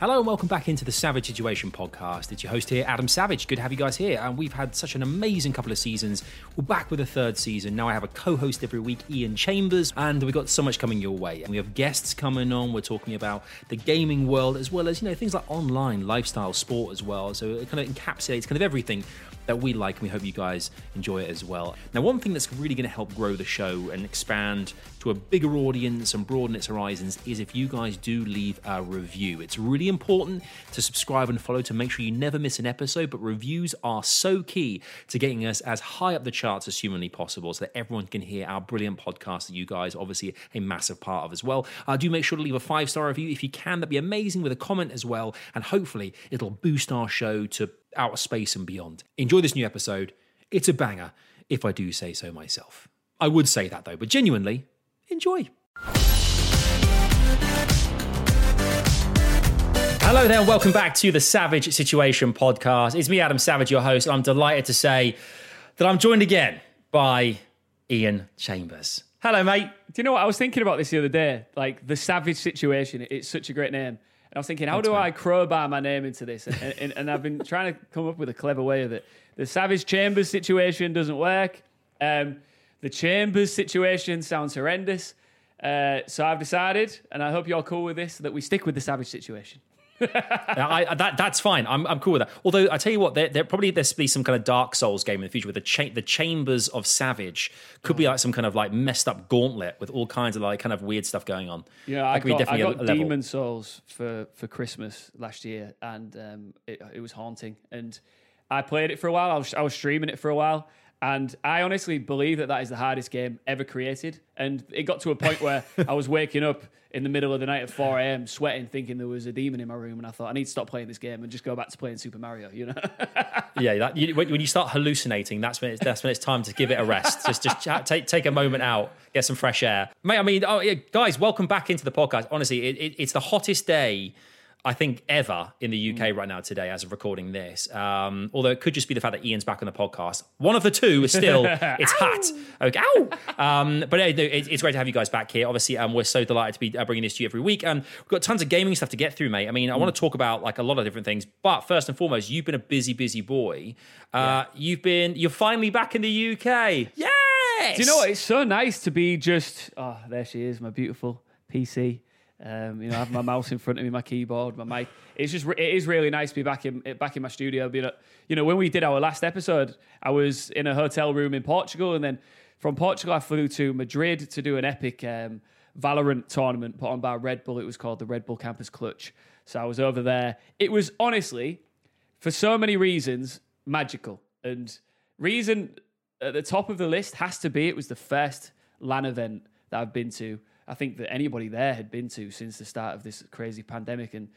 Hello and welcome back into the Savage Situation podcast. It's your host here, Adam Savage. Good to have you guys here. And we've had such an amazing couple of seasons. We're back with a third season. Now I have a co-host every week, Iain Chambers, and we've got so much coming your way. And we have guests coming on. We're talking about the gaming world as well as you know things like online, lifestyle, sport as well. So it kind of encapsulates kind of everything that we like, and we hope you guys enjoy it as well. Now, one thing that's really going to help grow the show and expand to a bigger audience and broaden its horizons is if you guys do leave a review. It's really important to subscribe and follow to make sure you never miss an episode, but reviews are so key to getting us as high up the charts as humanly possible so that everyone can hear our brilliant podcast that you guys obviously a massive part of as well. Uh, do make sure to leave a five star review if you can. That'd be amazing with a comment as well. And hopefully it'll boost our show to outer space and beyond. Enjoy this new episode. It's a banger, if I do say so myself. I would say that though, but genuinely, enjoy. Hello there, and welcome back to the Savage Situation podcast. It's me, Adam Savage, your host, and I'm delighted to say that I'm joined again by Iain Chambers. Hello, mate. Do you know what? I was thinking about this the other day. Like the Savage Situation, it's such a great name. And I was thinking, how Thanks, do. I crowbar my name into this? And, and, and, I've been trying to come up with a clever way of it. The Savage Chambers situation doesn't work. Um, the Chambers situation sounds horrendous. Uh, so I've decided, and I hope you're cool with this, that we stick with the Savage situation. I, that, that's fine. I'm, I'm cool with that. Although I tell you what, there, there probably there's be some kind of Dark Souls game in the future with the cha- the Chambers of Savage could be like some kind of like messed up gauntlet with all kinds of like kind of weird stuff going on. Yeah, I got, I got Demon Souls for for Christmas last year, and um, it, it was haunting. And I played it for a while. I was, I was streaming it for a while. And I honestly believe that that is the hardest game ever created. And it got to a point where I was waking up in the middle of the night at 4 a.m. sweating, thinking there was a demon in my room, and I thought I need to stop playing this game and just go back to playing Super Mario. You know? yeah, that, you, when you start hallucinating, that's when it's, that's when it's time to give it a rest. just just take take a moment out, get some fresh air, mate. I mean, oh, yeah, guys, welcome back into the podcast. Honestly, it, it, it's the hottest day I think, ever in the UK mm. right now today as of recording this. Um, although it could just be the fact that Iain's back on the podcast. One of the two is still, it's hot. Okay, ow! Um, but it, it's great to have you guys back here. Obviously, um, we're so delighted to be uh, bringing this to you every week. And we've got tons of gaming stuff to get through, mate. I mean, I mm. want to talk about like a lot of different things. But first and foremost, you've been a busy, busy boy. Uh, yeah. You've been, you're finally back in the UK. Yes! Do you know what? It's so nice to be just, oh, there she is, my beautiful PC. Um, you know, I have my mouse in front of me, my keyboard, my mic. It's just it is really nice to be back in back in my studio. You know, when we did our last episode, I was in a hotel room in Portugal, and then from Portugal I flew to Madrid to do an epic um, Valorant tournament put on by Red Bull. It was called the Red Bull Campus Clutch. So I was over there. It was honestly, for so many reasons, magical. And reason at the top of the list has to be it was the first LAN event that I've been to I think that anybody there had been to since the start of this crazy pandemic. And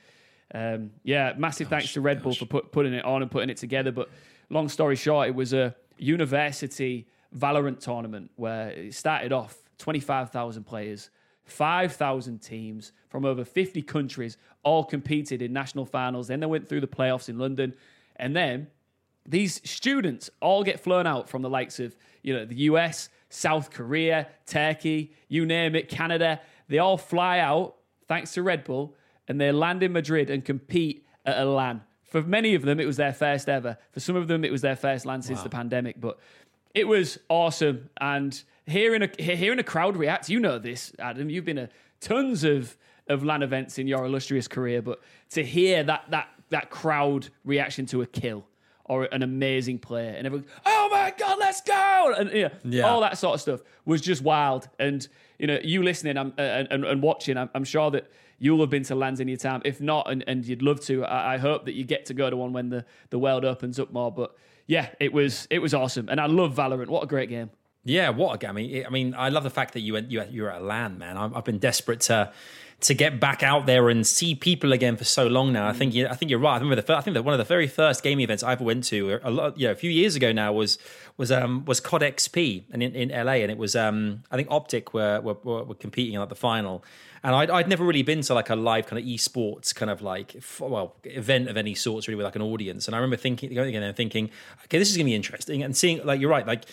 um, yeah, massive gosh, thanks to Red gosh. Bull for put, putting it on and putting it together. But long story short, it was a university Valorant tournament where it started off 25,000 players, 5,000 teams from over 50 countries, all competed in national finals. Then they went through the playoffs in London. And then these students all get flown out from the likes of you know the US, South Korea, Turkey, you name it, Canada. They all fly out thanks to Red Bull and they land in Madrid and compete at a LAN. For many of them, it was their first ever. For some of them, it was their first LAN since wow. the pandemic. But it was awesome. And hearing a hearing a crowd react, you know this, Adam. You've been to tons of of LAN events in your illustrious career, but to hear that that that crowd reaction to a kill or an amazing player, and everyone, oh my god, let's go, and you know, yeah. all that sort of stuff was just wild. And you know, you listening uh, and, and, and watching, I'm, I'm, sure that you'll have been to LANs in your time. If not, and, and you'd love to, I, I, hope that you get to go to one when the, the world opens up more. But yeah, it was it was awesome, and I love Valorant. What a great game! Yeah, what a game! I mean, I mean, I love the fact that you went you you were at a LAN, man. I've, I've been desperate to to get back out there and see people again for so long now. I think I think you're right. I remember the first, I think that one of the very first gaming events I ever went to a lot, you know, a few years ago now was was um was COD XP and in, in LA, and it was um I think Optic were were, were competing in like the final. And I'd, I'd never really been to like a live kind of esports kind of like well event of any sorts really with like an audience. And I remember thinking going in and thinking, okay, this is gonna be interesting. And seeing like you're right, like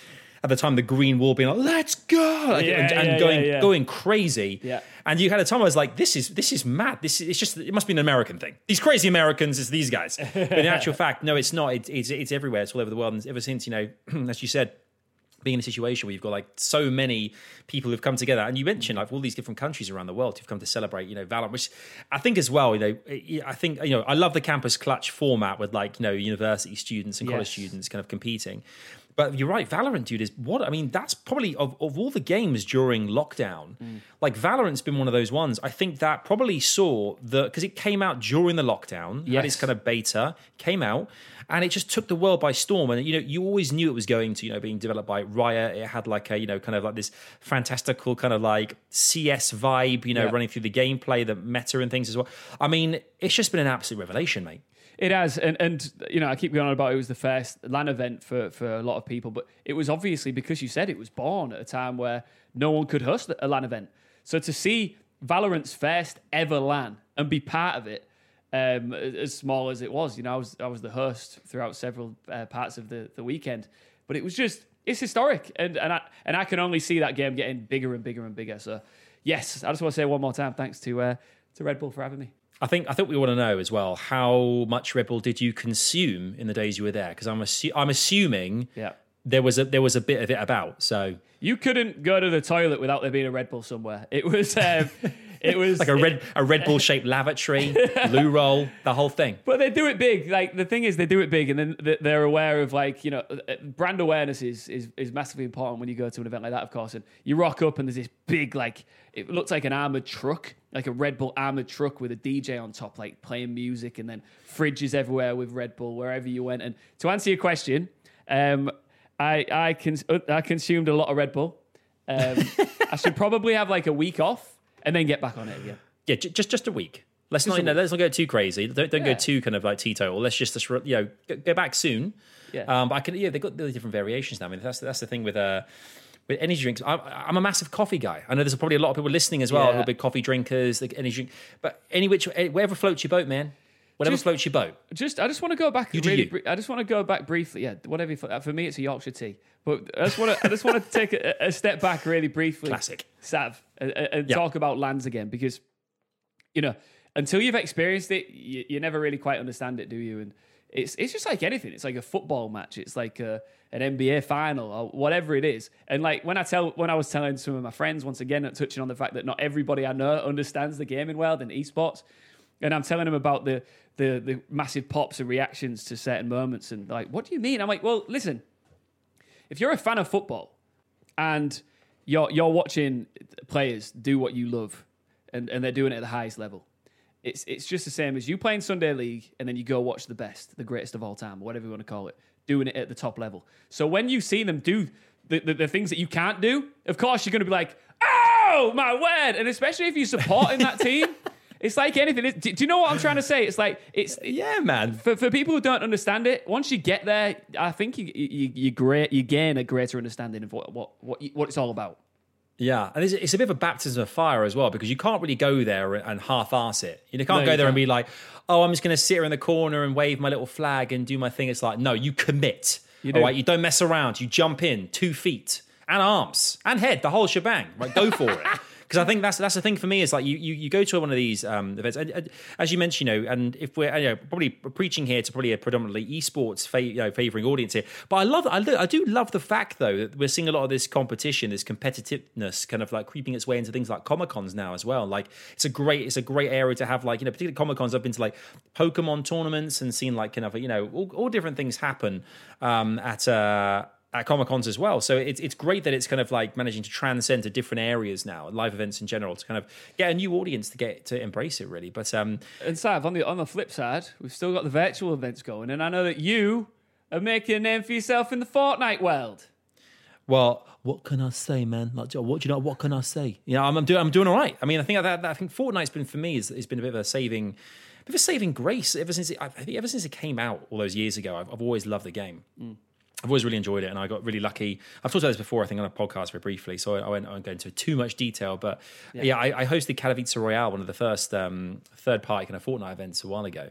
at the time the green wall being like, "Let's go!" Like, Yeah, and, and yeah, going yeah, going crazy. Yeah. And you had a time I was like, "This is this is mad. This is, it's just it must be an American thing. These crazy Americans is these guys." But in actual fact, no, it's not. It's it's, it's everywhere. It's all over the world. And ever since you know, as you said being in a situation where you've got like so many people who've come together and you mentioned like all these different countries around the world who've come to celebrate you know Valorant which I think as well you know I think you know I love the campus clutch format with like you know university students and college Yes. students kind of competing but you're right Valorant dude is what I mean that's probably of, of all the games during lockdown Mm. like Valorant's been one of those ones. I think that probably saw the because it came out during the lockdown had its kind of beta came out and it just took the world by storm. And you know you always knew it was going to you know being developed by riot. It had like a you know kind of like this fantastical kind of like cs vibe you know Yeah. running through the gameplay the meta and things as well. I mean it's just been an absolute revelation mate It has, and and you know, I keep going on about it was the first LAN event for for a lot of people, but it was obviously because you said it was born at a time where no one could host a LAN event. So to see Valorant's first ever LAN and be part of it, um, as small as it was, you know, I was I was the host throughout several uh, parts of the the weekend, but it was just it's historic, and and I and I can only see that game getting bigger and bigger and bigger. So yes, I just want to say one more time, thanks to uh, to Red Bull for having me. I think i think we want to know as well how much red bull did you consume in the days you were there because i'm assu- i'm assuming Yeah. there was a there was a bit of it about so You couldn't go to the toilet without there being a Red Bull somewhere. It was, um, it was like a red a red bull shaped lavatory loo roll the whole thing But they do it big. Like the thing is, they do it big, and then they're aware of like you know, uh, brand awareness is is is massively important when you go to an event like that, of course. And you rock up, and there's this big like it looks like an armored truck, like a Red Bull armored truck with a DJ on top, like playing music, and then fridges everywhere with Red Bull wherever you went. And to answer your question, um, I I cons- uh, I consumed a lot of Red Bull. Um, I should probably have like a week off and then get back on it again. Yeah, j- just just a week. Let's not you know, let's not go too crazy. Don't don't Yeah. go too kind of like teetotal. Let's just just, you know go, go back soon. Yeah. Um, but I can yeah they've got the different variations now. I mean that's that's the thing with uh with energy drinks. I'm, I'm a massive coffee guy. I know there's probably a lot of people listening as well Yeah. who are big coffee drinkers, the energy drink. But any which eh, wherever floats your boat, man. Whatever Just- floats your boat. Just, I just want to go back. You do really, you. I just want to go back briefly. Yeah, whatever. You, for me, it's a Yorkshire tea. But I just want to, I just want to take a, a step back really briefly. Classic. Sav, and, and Yeah. talk about lands again because, you know, until you've experienced it, you, you never really quite understand it, do you? And it's it's just like anything. It's like a football match. It's like a, an NBA final or whatever it is. And like when I tell when I was telling some of my friends once again, touching on the fact that not everybody I know understands the gaming world and esports, and I'm telling them about the the the massive pops and reactions to certain moments, and like, what do you mean? I'm like, well, listen, if you're a fan of football and you're you're watching players do what you love, and, and they're doing it at the highest level. It's it's just the same as you playing Sunday League and then you go watch the best, the greatest of all time, whatever you want to call it, doing it at the top level. So when you see them do the, the, the things that you can't do, of course you're going to be like, oh my word! And especially if you're supporting that team, it's like anything. It- do, do you know what I'm trying to say? It's like it's Yeah, man. for, for people who don't understand it, once you get there, I think you you, you great you gain a greater understanding of what what what, you, what it's all about. Yeah, and it's, it's a bit of a baptism of fire as well because you can't really go there and half-ass it. You can't No, go there and can't. be like, "Oh, I'm just going to sit here in the corner and wave my little flag and do my thing." It's like, no, you commit. You do. All right, you don't mess around. You jump in, two feet and arms and head, the whole shebang. Right, go for it. Because I think that's that's the thing for me is like you you, you go to one of these um, events, and, and as you mentioned, you know, and if we're you know, probably preaching here to probably a predominantly esports fa- you know, favoring audience here, but I love I do, I do love the fact though that we're seeing a lot of this competition, this competitiveness, kind of like creeping its way into things like comic cons now as well. Like it's a great it's a great area to have like you know particularly comic cons. I've been to like Pokemon tournaments and seen like kind of you know all, all different things happen um, at. Uh, at Comic Cons as well. So it's it's great that it's kind of like managing to transcend to different areas now, live events in general, to kind of get a new audience to get to embrace it really. But um, And Sav, on the on the flip side, we've still got the virtual events going, and I know that you are making a name for yourself in the Fortnite world. well, what can I say, man? Like, what do you know? What can I say? You know, I'm, I'm doing I'm doing all right. I mean, I think that, that I think Fortnite's been for me has, has been a bit of a saving, bit of a saving grace ever since it, I think ever since it came out all those years ago. I've, I've always loved the game. I've always really enjoyed it, and I got really lucky. I've talked about this before, I think, on a podcast very briefly, so I, I won't, I won't go into too much detail. But yeah, I, I hosted Katowice Royale, one of the first um, third party kind of Fortnite events a while ago,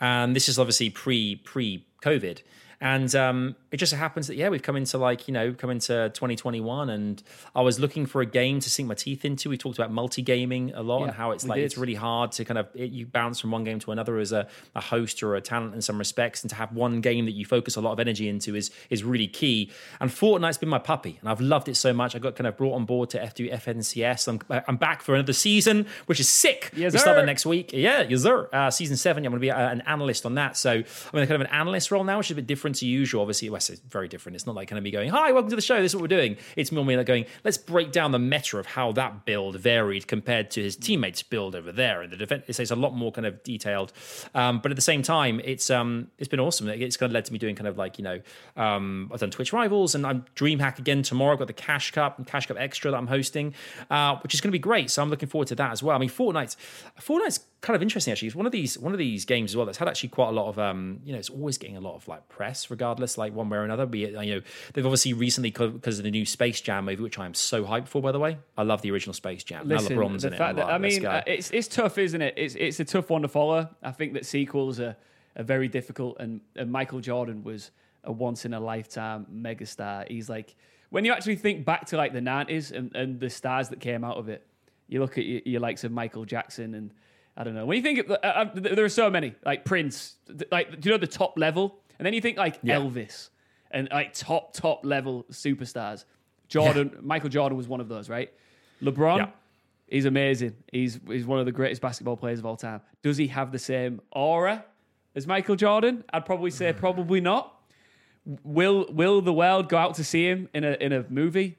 and this is obviously pre pre COVID. And um, it just happens that yeah, we've come into like you know come into 2021, and I was looking for a game to sink my teeth into. We talked about multi gaming a lot Yeah, and how it's like did. it's really hard to kind of it, you bounce from one game to another as a, a host or a talent in some respects, and to have one game that you focus a lot of energy into is is really key. And Fortnite's been my puppy, and I've loved it so much. I got kind of brought on board to F2 FNCS. I'm I'm back for another season, which is sick. Yes, we start that next week. Yeah, yes, sir. Uh, season seven. I'm going to be uh, an analyst on that. So I'm in kind of an analyst role now, which is a bit different to usual. Obviously, well, it's very different. It's not like kind of me going, "Hi, welcome to the show. This is what we're doing." It's more me like going, "Let's break down the meta of how that build varied compared to his teammates' build over there." And the defense, it's, it's a lot more kind of detailed. Um, but at the same time, it's um, it's been awesome. It's kind of led to me doing kind of like you know, um, I've done Twitch Rivals and I'm DreamHack again tomorrow. I've got the Cash Cup and Cash Cup Extra that I'm hosting, uh, which is going to be great. So I'm looking forward to that as well. I mean, Fortnite's Fortnite's kind of interesting actually. It's one of these one of these games as well that's had actually quite a lot of um, you know, it's always getting a lot of like press, regardless, like one way or another. Be it you know, they've obviously recently because of the new Space Jam movie, which I am so hyped for. By the way, I love the original Space Jam. Listen, now LeBron's the in it. that, like, I mean, uh, it's it's tough, isn't it? It's it's a tough one to follow. I think that sequels are, are very difficult, and, and Michael Jordan was a once in a lifetime megastar. He's like when you actually think back to like the nineties and, and the stars that came out of it. You look at your, your likes of Michael Jackson and I don't know. When you think of, uh, uh, there are so many like Prince, like do you know the top level, and then you think like Yeah. Elvis and like top top level superstars. Jordan, Michael Jordan was one of those, right? LeBron, Yeah. he's amazing. He's he's one of the greatest basketball players of all time. Does he have the same aura as Michael Jordan? I'd probably say probably not. Will will the world go out to see him in a in a movie?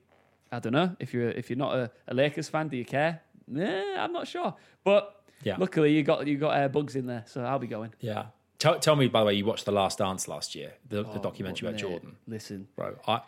I don't know. If you're if you're not a, a Lakers fan, do you care? Nah, I'm not sure. But Yeah. luckily you got you got uh, bugs in there, so I'll be going. yeah. Tell, tell me, by the way, you watched The Last Dance last year, the, the oh, documentary about Jordan. Listen, Bro, I,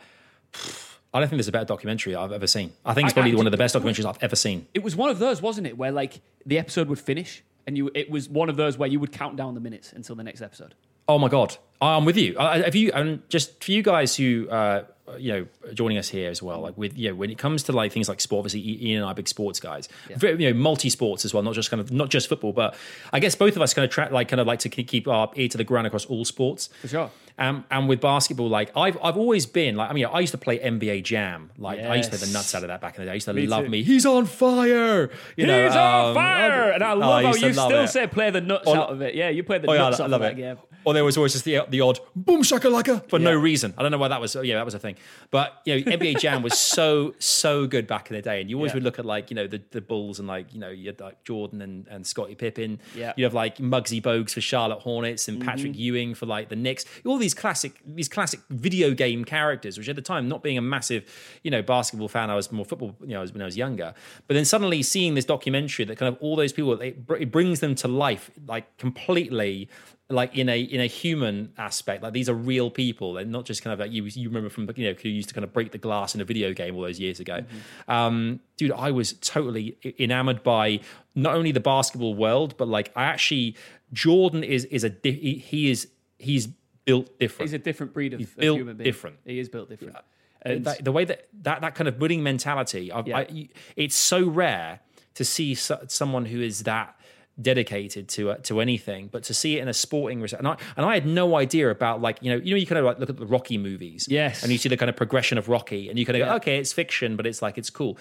I don't think there's a better documentary I've ever seen. I think it's probably one of the best documentaries I've ever seen. it was one of those, wasn't it? Where like the episode would finish, and you it was one of those where you would count down the minutes until the next episode. Oh my god, I'm with you. I, have you and just for you guys who uh, you know are joining us here as well, like with you know when it comes to like things like sport, obviously Iain and I are big sports guys, Very, you know multi sports as well, not just kind of not just football, but I guess both of us kind of tra- like kind of like to keep keep our ear to the ground across all sports. For sure. Um, and with basketball, like I've I've always been like I mean I used to play NBA Jam, like I used to play the nuts out of that back in the day. I used to Me love too. me. He's on fire. You know, He's on um, fire, and I oh, love how you still it. say play the nuts Oh, out of it. Yeah, you played the Oh yeah, nuts I off love of it. that game. Or there was always just the the odd boom shakalaka for no reason. I don't know why that was. Yeah, that was a thing. But you know, NBA Jam was so so good back in the day, and you always Yeah. would look at like you know the, the Bulls and like you know you had like Jordan and, and Scottie Pippen. Yeah. you have like Muggsy Bogues for Charlotte Hornets and Mm-hmm. Patrick Ewing for like the Knicks. All these classic these classic video game characters, which at the time, not being a massive you know basketball fan, I was more football. You know, when I was younger. But then suddenly seeing this documentary that kind of all those people, it, it brings them to life like completely like in a in a human aspect like these are real people and not just kind of like you you remember from you know who used to kind of break the glass in a video game all those years ago um dude i was totally enamored by not only the basketball world but like i actually jordan is is a di- he, is he's built different He's a different breed of, of human being. different. He is built different. And that, the way that that, that kind of winning mentality, I, Yeah. I, it's so rare to see so, someone who is that dedicated to uh, to anything, but to see it in a sporting res- and I and I had no idea about like you know you know you kind of like look at the Rocky movies, Yes. and you see the kind of progression of Rocky, and you kind of Yeah. go, okay, it's fiction, but it's like it's cool.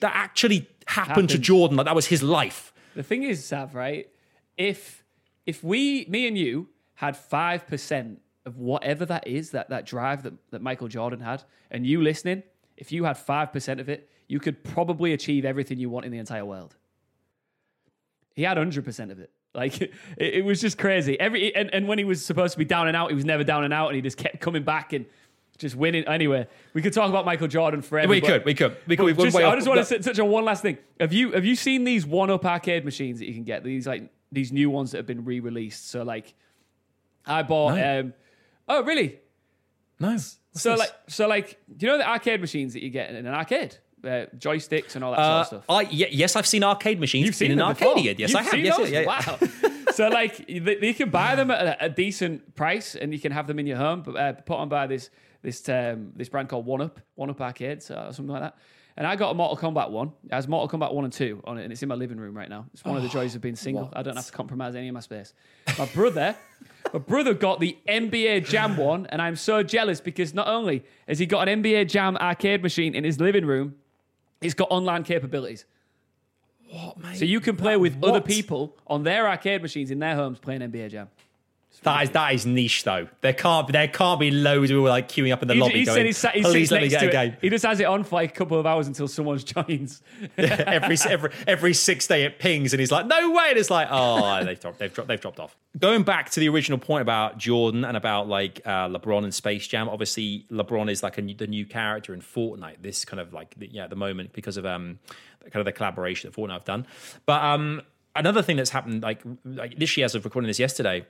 That actually happened to Jordan, like that was his life. The thing is, Sav, right? If if we, me and you, had five percent of whatever that is, that that drive that, that Michael Jordan had, and you listening, if you had five percent of it, you could probably achieve everything you want in the entire world. He had hundred percent of it. Like it, it was just crazy. Every and, and when he was supposed to be down and out, he was never down and out, and he just kept coming back and just winning. Anyway, we could talk about Michael Jordan forever. We could, we could, we could. Just, I just want to touch on one last thing. Have you have you seen these one up arcade machines that you can get? These like these new ones that have been re released. So like, I bought. No. Um, oh really? No. What's So this? like so like, do you know the arcade machines that you get in an arcade? Uh, joysticks and all that Uh, sort of stuff. I ye- yes, I've seen arcade machines You've seen an arcade. Yes, You've I have. Yes, yeah, yeah. Wow. so like, you can buy them at a, decent price, and you can have them in your home. But uh, put on by this this um, this brand called One Up, One Up Arcades, or something like that. And I got a Mortal Kombat one. It has Mortal Kombat one and two on it, and it's in my living room right now. It's one of the joys of being single. I don't have to compromise any of my space. My brother, My brother got the NBA Jam one, and I'm so jealous because not only has he got an NBA Jam arcade machine in his living room, it's got online capabilities. What, mate? So you can play with other people on their arcade machines in their homes playing NBA Jam. That is that is niche though. There can't there can't be loads of people like queuing up in the He, lobby he going, said he, sat, "Please let me get a game." He just has it on for like a couple of hours until someone joins. every every every six day it pings and he's like, "No way!" And it's like, "Oh, they've dropped they've dropped they've dropped off." Going back to the original point about Jordan and about like uh, LeBron and Space Jam. Obviously, LeBron is like a, new- the new character in Fortnite. This kind of like yeah, at the moment because of um kind of the collaboration that Fortnite have done. But um another thing that's happened like like this year as of recording this yesterday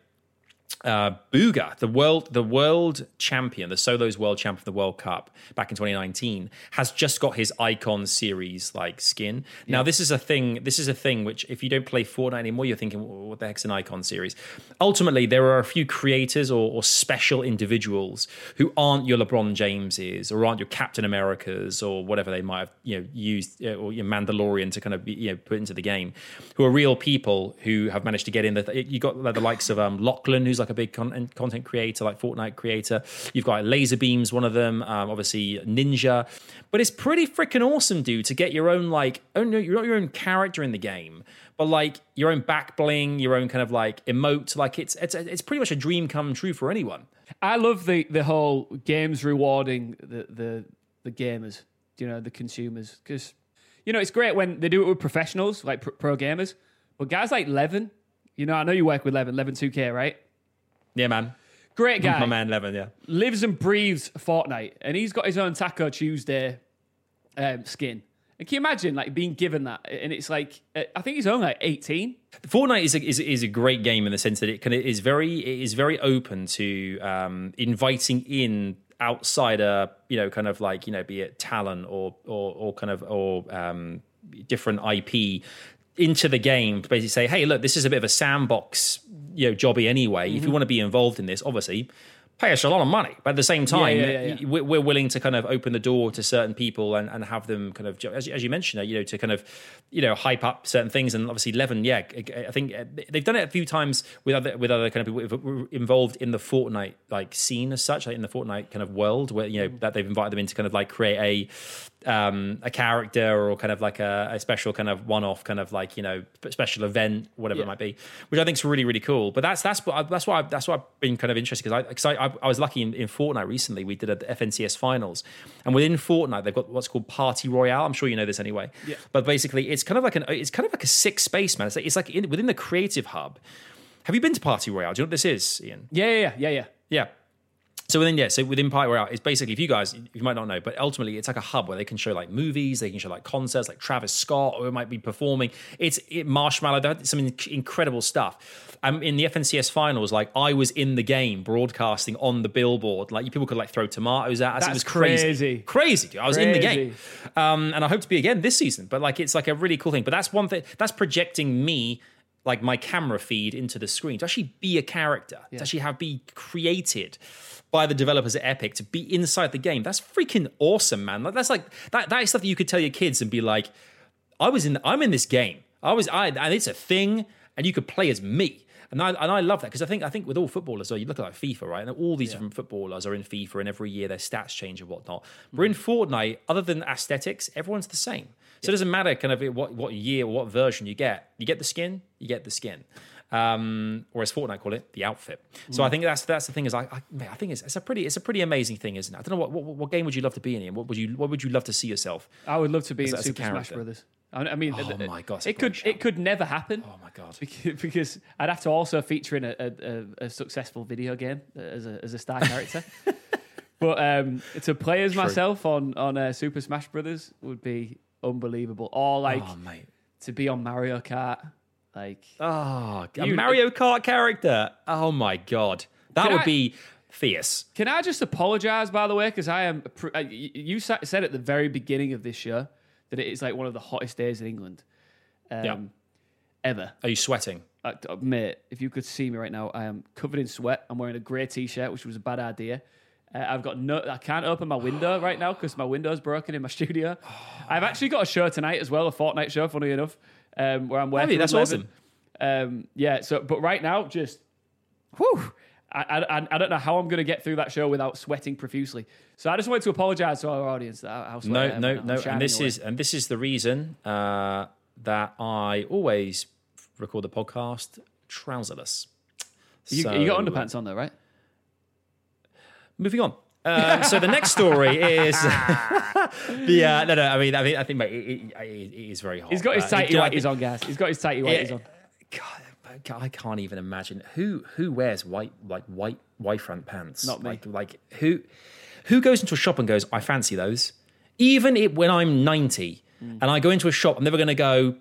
uh, Bugha, the world the world champion, the solos world champion of the World Cup back in 2019, has just got his Icon series like skin. Now this is a thing. This is a thing which, if you don't play Fortnite anymore, you're thinking, "Well, what the heck's an Icon series? Ultimately, there are a few creators or, or special individuals who aren't your LeBron Jameses or aren't your Captain Americas or whatever they might have you know used uh, or your Mandalorian to kind of you know put into the game, who are real people who have managed to get in. The, you got like, the likes of um, Lachlan, who's like a big content, content creator, like Fortnite creator. You've got LazarBeams, one of them. Um, obviously Ninja, but it's pretty freaking awesome, dude, to get your own like oh no, you're not your own character in the game. But like your own back bling, your own kind of like emote, like it's it's it's pretty much a dream come true for anyone. I love the the whole games rewarding the the the gamers, you know, the consumers, because you know it's great when they do it with professionals like pro, pro gamers, but guys like Levin, you know, I know you work with Levin, Levin Two K, right? Yeah, man. Great guy, My man Levin, yeah. lives and breathes Fortnite, and he's got his own Taco Tuesday um, skin. And can you imagine like being given that? And it's like uh, I think he's only like eighteen. Fortnite is a, is, is a great game in the sense that it can it is very it is very open to um, inviting in outsider, you know, kind of like you know, be it talent or or, or kind of or um, different IP into the game to basically say, hey, look, this is a bit of a sandbox, you know, jobby anyway. Mm-hmm. If you want to be involved in this, obviously. Pay us a lot of money, but at the same time, yeah, yeah, yeah. we're willing to kind of open the door to certain people and, and have them kind of, as, as you mentioned, you know, to kind of, you know, hype up certain things. And obviously, Levin, yeah, I think uh, they've done it a few times with other with other kind of people involved in the Fortnite like scene as such, like in the Fortnite kind of world, where you know that they've invited them in to kind of like create a um, a character or kind of like a, a special kind of one off kind of like you know special event, whatever it might be, which I think is really really cool. But that's that's what I, that's why that's why I've been kind of interested because I because I, I, I was lucky in, in Fortnite recently. We did a FNCS finals, and within Fortnite they've got what's called Party Royale. I'm sure you know this anyway. Yeah. But basically, it's kind of like an it's kind of like a six space man. It's like, it's like in, within the creative hub. Have you been to Party Royale? Do you know what this is, Iain? Yeah, yeah, yeah, yeah. Yeah. So within yeah, so within Party Royale, it's basically if you guys you might not know, but ultimately it's like a hub where they can show like movies, they can show like concerts, like Travis Scott, or it might be performing. It's it, Marshmello, had some inc- incredible stuff. Um, in the FNCS finals, like I was in the game broadcasting on the billboard, like people could like throw tomatoes at us. it was crazy, crazy. crazy. Dude. I was in the game, um, and I hope to be again this season. But like it's like a really cool thing. But that's one thing that's projecting me like my camera feed into the screen to actually be a character, to actually have be created by the developers at Epic to be inside the game. That's freaking awesome, man. Like, that's like that that is stuff that you could tell your kids and be like, I was in I'm in this game. I was I and it's a thing and you could play as me. And I, and I love that because I think I think with all footballers, so you look at like FIFA, right? And all these different footballers are in FIFA, and every year their stats change and whatnot. But hmm. in Fortnite, other than aesthetics, everyone's the same. So it doesn't matter kind of what what year or what version you get. You get the skin, you get the skin. Um, or as Fortnite call it, the outfit. So I think that's that's the thing is I I, man, I think it's, it's a pretty it's a pretty amazing thing, isn't it? I don't know what, what what game would you love to be in? What would you what would you love to see yourself? I would love to be in as Super Smash. Brothers. I I mean, Oh it- my God, it could it could never happen. Oh my god! Because, because I'd have to also feature in a, a, a, successful video game as a, as a star character. but um, to play as myself on on uh, Super Smash Brothers would be unbelievable. Or like oh to be on Mario Kart, like Oh, a Mario Kart character. Oh my god, that would I- be fierce. Can I just apologize, by the way, because I am. uh, You said at the very beginning of this show that it is like one of the hottest days in England, um, Yeah. ever. Are you sweating? Uh, uh, mate, if you could see me right now, I am covered in sweat. I'm wearing a grey t-shirt, which was a bad idea. Uh, I've got no. I can't open my window right now because my window's broken in my studio. I've actually got a show tonight as well, a Fortnite show, funny enough, um, where I'm working. Hey, that's awesome. Um, yeah. So, but right now, just, whew, I, I, I don't know how I'm going to get through that show without sweating profusely. So I just wanted to apologise to our audience. That I No, no. No. And this away. is and this is the reason uh, that I always record the podcast trouserless. you, So, you got underpants on though, right? Moving on. Um, so the next story is the uh, no no I mean I mean I think mate, it, it, it is very hot. He's got his Uh, tighty you know, whities on, guys. He's got his tighty whities on. God, I can't even imagine who who wears white like white white front pants. Not me. Like, like who who goes into a shop and goes, I fancy those. Even it, when I'm 90 Mm. and I go into a shop, I'm never going to go.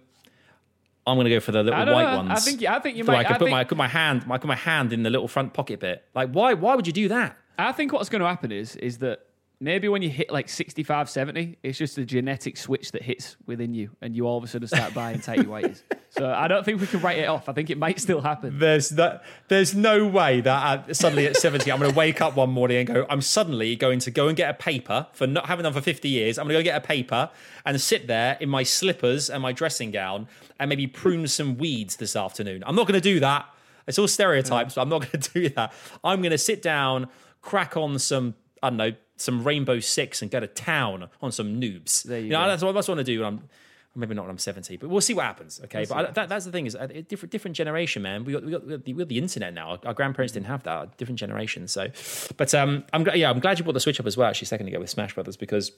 I'm going to go for the little I white know. ones. I think I think you so might. I could I put think, my put my hand I put my hand in the little front pocket bit. Like why why would you do that? I think what's going to happen is is that maybe when you hit like 65, 70, it's just a genetic switch that hits within you, and you all of a sudden start buying tighty whities. So I don't think we can write it off. I think it might still happen. There's that. There's no way that uh, suddenly at 70 I'm going to wake up one morning and go. I'm suddenly going to go and get a paper for not having done for 50 years. I'm going to go get a paper and sit there in my slippers and my dressing gown and maybe prune some weeds this afternoon. I'm not going to do that. It's all stereotypes, but I'm not going to do that. I'm going to sit down, crack on some I don't know some Rainbow Six and go to town on some noobs. There you know, go. that's what, that's what I want to do when I'm maybe not when I'm 70, but we'll see what happens. Okay, but I, that, that's the thing is a different different generation, man. We got we got, we got, the, we got the internet now. Our, our grandparents didn't have that. Different generation. So, but um, I'm yeah, I'm glad you brought the Switch up as well. Actually, second ago with Smash Brothers because.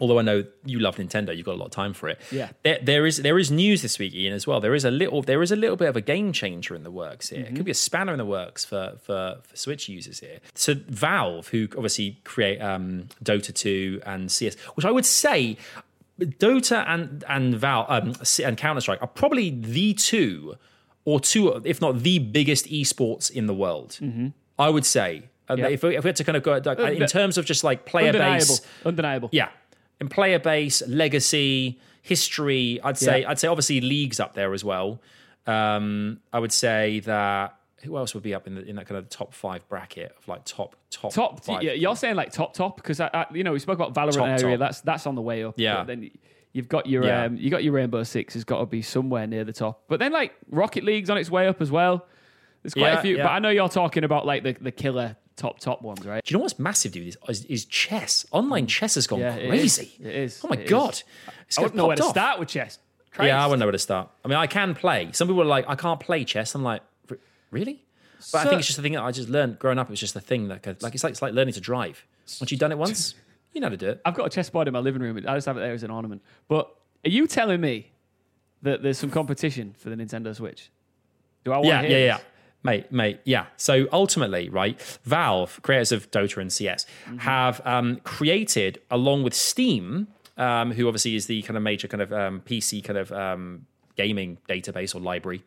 Although I know you love Nintendo, you've got a lot of time for it. Yeah. there, there is there is news this week, Iain, as well. There is a little there is a little bit of a game changer in the works here. It could be a spanner in the works for for, for Switch users here. So Valve, who obviously create um, Dota 2 and CS, which I would say Dota and and Val um, and Counter Strike are probably the two, or two, if not the biggest esports in the world. I would say, Uh, Yeah. if, we, if we had to kind of go like, in terms of just like player Undeniable. base, Undeniable. yeah, in player base, legacy, history, I'd say Yeah. I'd say obviously leagues up there as well. Um, I would say that who else would be up in the, in that kind of top five bracket of like top top Top, five? yeah, you're saying like top top because I, I, you know we spoke about Valorant Top, area. top. That's that's on the way up. Yeah. But then you've got your Yeah. um, you got your Rainbow Six has got to be somewhere near the top. But then like Rocket League's on its way up as well. There's quite Yeah, a few, yeah. but I know you're talking about like the, the killer top top ones, right? Do you know what's massive, dude? Is, is, is chess. Online chess has gone Mm. Yeah, crazy. is. It is. Oh my It is. god! It's I got wouldn't know where to off. start with chess. Yeah, I Christ. wouldn't know where to start. I mean, I can play. Some people are like, I can't play chess. I'm like, really? But I think it's just a thing that I just learned growing up. It was just a thing that could, like it's like it's like learning to drive. Once you've done it once, you know how to do it. I've got a chessboard in my living room. I just have it there as an ornament. But are you telling me that there's some competition for the Nintendo Switch? Do I want Yeah, to yeah, hear yeah. this? Mate, mate, yeah. So ultimately, right, Valve, creators of Dota and CS, Mm-hmm. have um, created, along with Steam, um, who obviously is the kind of major kind of um, PC kind of um, gaming database or library,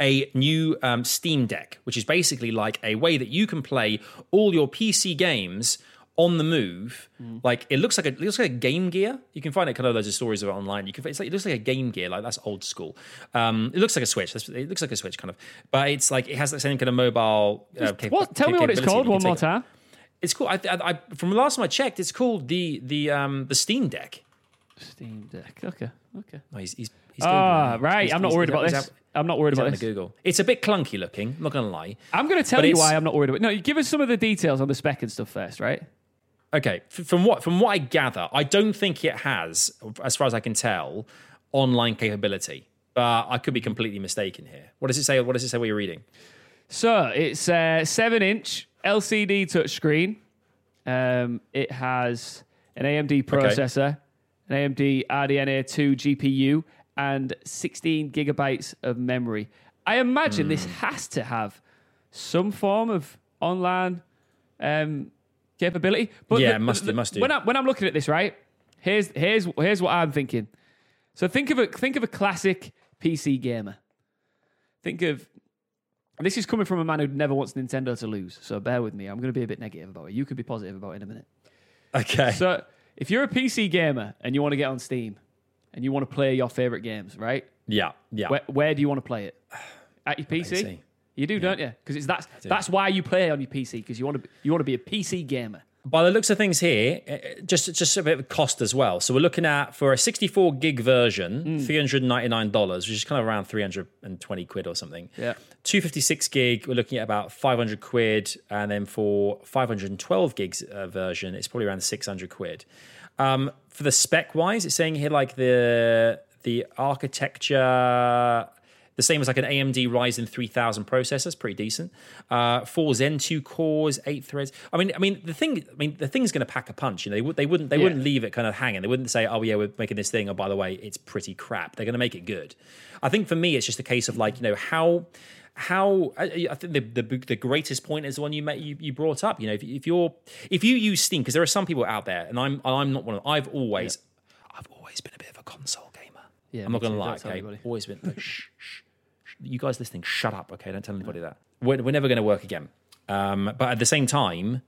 a new um, Steam Deck, which is basically like a way that you can play all your PC games on the move. Like it looks like a it looks like a Game Gear. You can find it kind of loads of stories of it online. You can it's like it looks like a Game Gear, like that's old school. Um, it looks like a Switch. That's, it looks like a Switch kind of, but it's like it has that same kind of mobile. Uh, cap- What? Tell me what it's called one more time. It's cool. I, I, I, from the last time I checked, it's called the the um the Steam Deck. Steam Deck. Okay. Okay. Oh, he's, he's, he's Ah, right. I'm not worried about this. I'm not worried about this. the Google. It's a bit clunky looking. I'm not gonna lie. I'm going to tell But you why I'm not worried about it. No, you give us some of the details on the spec and stuff first, right? Okay, from what from what I gather, I don't think it has, as far as I can tell, online capability. But I could be completely mistaken here. What does it say? What does it say? What you're reading? So it's a seven inch LCD touchscreen. Um, it has an AMD processor, an AMD RDNA 2 GPU, and 16 gigabytes of memory. I imagine this Hmm. has to have some form of online um, capability. But Yeah, the- must do, the- must do. When, I, when I'm looking at this, right? Here's here's here's what I'm thinking. So think of a think of a classic PC gamer. Think of this is coming from a man who never wants Nintendo to lose. So bear with me. I'm going to be a bit negative about it. You could be positive about it in a minute. Okay. So if you're a PC gamer and you want to get on Steam and you want to play your favorite games, right? yeah, yeah. Where, where do you want to play it? At your PC? You do, don't you? Because it's that's that's why you play on your PC because you want to you want to be a PC gamer. by the looks of things here, uh, just just a bit of cost as well. So we're looking at for a 64 gig version, three hundred ninety nine dollars, which is kind of around 320 quid or something. Yeah. 256 gig, we're looking at about 500 quid, and then for 512 gigs uh, version, it's probably around 600 quid. Um, for the spec wise, it's saying here like the the architecture the same as like an AMD Ryzen 3000 processor. Pretty decent. Uh, four Zen 2 cores, eight threads. I mean, I mean the thing. I mean, the thing's going to pack a punch. You know, they, would, they wouldn't they Yeah. wouldn't leave it kind of hanging. They wouldn't say, "Oh yeah, we're making this thing." Oh, by the way, it's pretty crap. They're going to make it good. I think for me, it's just a case of like you know how. How I, I think the, the the greatest point is the one you met you, you brought up. You know, if, if you're if you use Steam, because there are some people out there, and I'm I'm not one of. I've always I've always been a bit of a console gamer. Yeah, I'm not going to too. lie. Okay, anybody. always been. shh, shh. You guys listening, shut up. Okay, don't tell anybody that. We're, we're never going to work again. Um, but at the same time,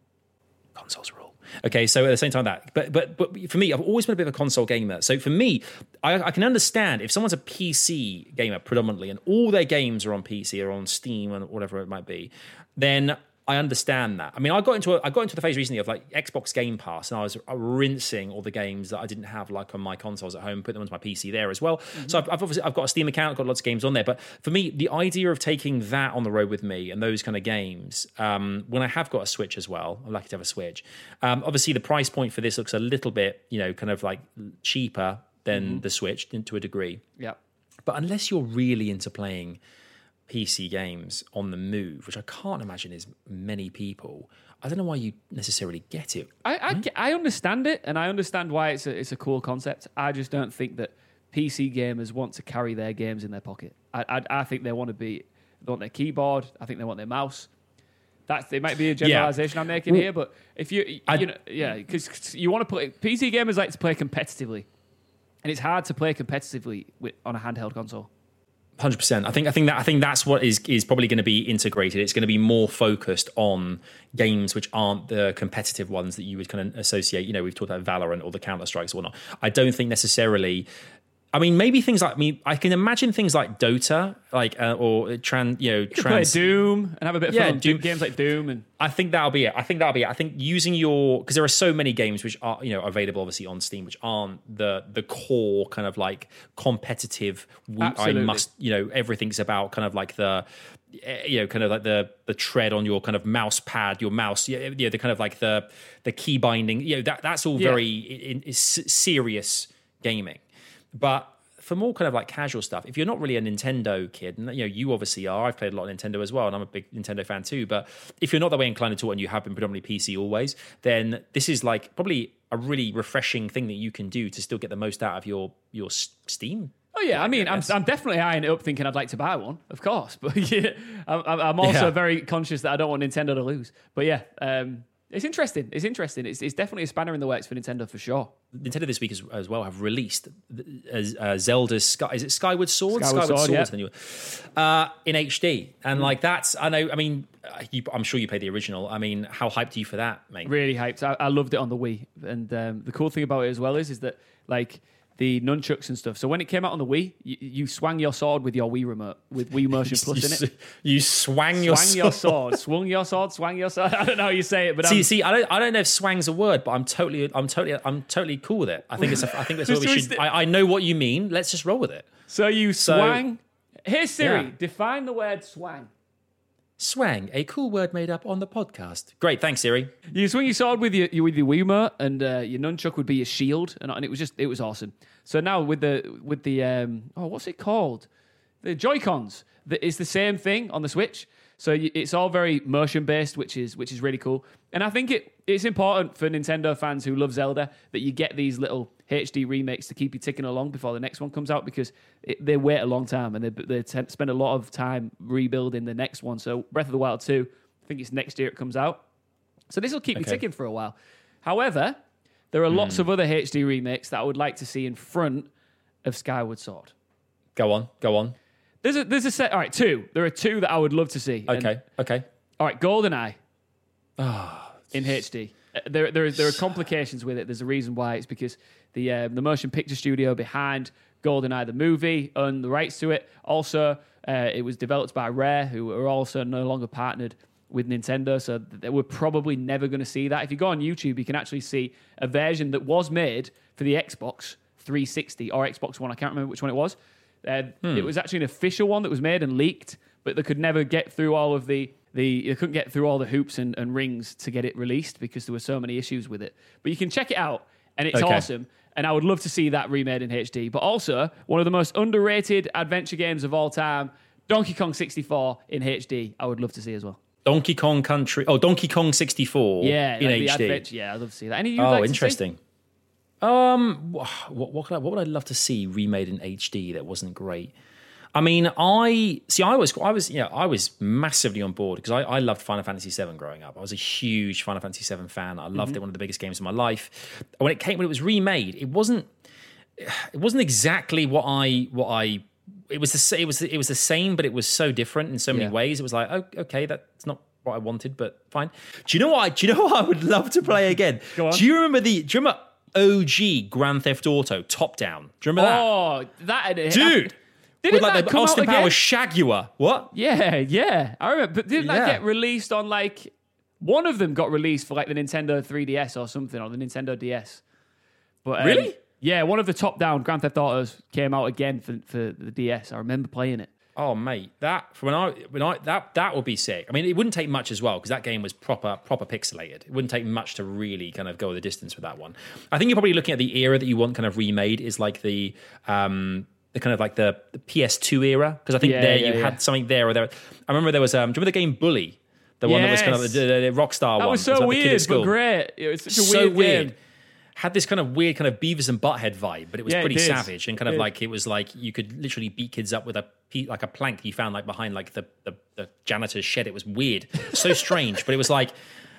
consoles rule. Okay, so at the same time that, but but but for me, I've always been a bit of a console gamer. So for me, I, I can understand if someone's a PC gamer predominantly, and all their games are on PC or on Steam and whatever it might be, then I understand that. I mean, I got into a, I got into the phase recently of like Xbox Game Pass, and I was rinsing all the games that I didn't have like on my consoles at home, put them onto my PC there as well. So I've, I've obviously I've got a Steam account, I've got lots of games on there. But for me, the idea of taking that on the road with me and those kind of games, um, when I have got a Switch as well, I'm lucky to have a Switch. Um, obviously, the price point for this looks a little bit, you know, kind of like cheaper than the Switch to a degree. Yeah. But unless you're really into playing PC games on the move, which I can't imagine is many people, I don't know why you necessarily get it. I, I, hmm? ge- I understand it, and I understand why it's a, it's a cool concept. I just don't think that PC gamers want to carry their games in their pocket. I, I, I think they want to be, they want their keyboard. I think they want their mouse. That's it. Might be a generalization I'm making here, but if you, I- you know, yeah, because you want to play PC gamers like to play competitively, and it's hard to play competitively with, on a handheld console. Hundred percent. I think. I think that. I think that's what is is probably going to be integrated. It's going to be more focused on games which aren't the competitive ones that you would kind of associate. You know, we've talked about Valorant or the Counter Strikes or whatnot. I don't think necessarily. I mean, maybe things like I mean, I can imagine things like Dota, like uh, or trans. You know, You trans. Doom and have a bit of Yeah, fun. Doom- Games like Doom and I think that'll be it. I think that'll be it. I think using your because there are so many games which are you know available obviously on Steam which aren't the the core kind of like competitive. We, I must you know everything's about kind of like the eh, you know kind of like the the tread on your kind of mouse pad, your mouse. Yeah, yeah the kind of like the the key binding. You know that that's all Yeah. very serious gaming, but for more kind of like casual stuff, if you're not really a Nintendo kid, and you know you obviously are, I've played a lot of Nintendo as well, and I'm a big Nintendo fan too. But if you're not that way inclined at all, and you have been predominantly PC always, then this is like probably a really refreshing thing that you can do to still get the most out of your your Steam. Oh yeah, I mean, I'm, guess. I'm definitely eyeing it up, thinking I'd like to buy one, of course. But yeah, I'm, I'm- I'm also Yeah. very conscious that I don't want Nintendo to lose. But yeah, um, it's interesting. It's interesting. It's, it's definitely a spanner in the works for Nintendo for sure. Nintendo this week as, as well have released uh, uh, Zelda's Sky. Is it Skyward Sword? Skyward Sword, yeah. the new one. Uh, in HD, and like that's I know. I mean, uh, you, I'm sure you played the original. I mean, how hyped are you for that, mate? Really hyped. I, I loved it on the Wii, and um, the cool thing about it as well is is that like the nunchucks and stuff. So when it came out on the Wii, you, you swung your sword with your Wii remote with Wii Motion Plus in it. you swang your Swang your sword, swung your sword, swang your sword. I don't know how you say it, but See, I'm, see, I don't, I don't know if swang's a word, but I'm totally, I'm totally, I'm totally cool with it. I think it's, a, I think that's what we should. I, I know what you mean. Let's just roll with it. so you swang. Here's Siri. Yeah. Define the word swang. Swang, a cool word made up on the podcast. Great, thanks, Siri. You swing your sword with your with your Wiimote, and uh, your nunchuck would be your shield, and, and it was just it was awesome. So now with the with the um, oh what's it called? The Joy Cons. It's the same thing on the Switch. So it's all very motion based, which is which is really cool. And I think it it's important for Nintendo fans who love Zelda that you get these little HD remakes to keep you ticking along before the next one comes out because it, they wait a long time and they they tend, spend a lot of time rebuilding the next one. So Breath of the Wild two, I think it's next year it comes out. So this will keep me Okay. ticking for a while. However, there are lots hmm. of other HD remakes that I would like to see in front of Skyward Sword. Go on, go on. There's a there's a set. All right, two. There are two that I would love to see. And- Okay, okay. all right, GoldenEye Ah, in HD. Uh, There, there, there are complications with it. There's a reason why. It's because the um, the motion picture studio behind GoldenEye the movie owned the rights to it. Also, uh, it was developed by Rare, who are also no longer partnered with Nintendo, so th- we're probably never going to see that. If you go on YouTube, you can actually see a version that was made for the Xbox 360 or Xbox One. I can't remember which one it was. Uh, It was actually an official one that was made and leaked, but they could never get through all of the the. They couldn't get through all the hoops and, and rings to get it released because there were so many issues with it. But you can check it out, and it's Okay. awesome. And I would love to see that remade in HD. But also, one of the most underrated adventure games of all time, Donkey Kong 64 in HD. I would love to see as well. Donkey Kong Country. Oh, Donkey Kong 64 Yeah, in like HD. adventure. Yeah, I'd love to see that. Any you Oh, like interesting. Um, what what, could I, what would I love to see remade in HD that wasn't great? I mean, I see. I was, I was, yeah, I was massively on board because I, I loved Final Fantasy VII growing up. I was a huge Final Fantasy VII fan. I loved Mm-hmm. it, one of the biggest games of my life. When it came, when it was remade, it wasn't, it wasn't exactly what I, what I. It was the it was it was the same, but it was so different in so many Yeah. ways. It was like, oh, okay, that's not what I wanted, but fine. Do you know what? I, do you know what I would love to play again? Do you remember the? Do you remember OG Grand Theft Auto top down? Do you remember that? Oh, that Dude, Didn't with that like the come out Austin again? Powers Shagua. What? Yeah, yeah. I remember. But didn't Yeah. that get released on like one of them got released for like the Nintendo 3DS or something or the Nintendo DS? But um, Really? Yeah, one of the top-down Grand Theft Autos came out again for for the DS. I remember playing it. Oh mate, that when I when I that that would be sick. I mean, it wouldn't take much as well because that game was proper proper pixelated. It wouldn't take much to really kind of go the distance with that one. I think you're probably looking at the era that you want kind of remade is like the um the kind of like the, the PS2 era because I think Yeah, there yeah, you yeah. had something there or there. I remember there was um do you remember the game Bully? The one that was kind of the, the, the Rockstar That one. That was so weird, but great. It was such a so weird, weird. game. Had this kind of weird kind of Beavis and Butthead vibe, but it was Yeah, pretty did. savage and kind of It did. like it was like you could literally beat kids up with a like a plank you found like behind like the the, the janitor's shed. It was weird, so strange, but it was like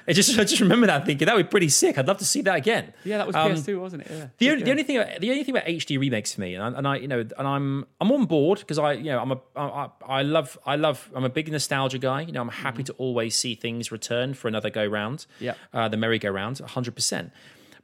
it just I just remember that thinking that would be pretty sick. I'd love to see that again. Yeah, that was Um, PS2, wasn't it? Yeah. the only, the only thing, the only thing about HD remakes for me, and I, and I you know, and I'm, I'm on board because I, you know, I'm a, I, I love, I love, I'm a big nostalgia guy. You know, I'm happy to always see things return for another go round. Yeah. uh, the merry go round, 100. percent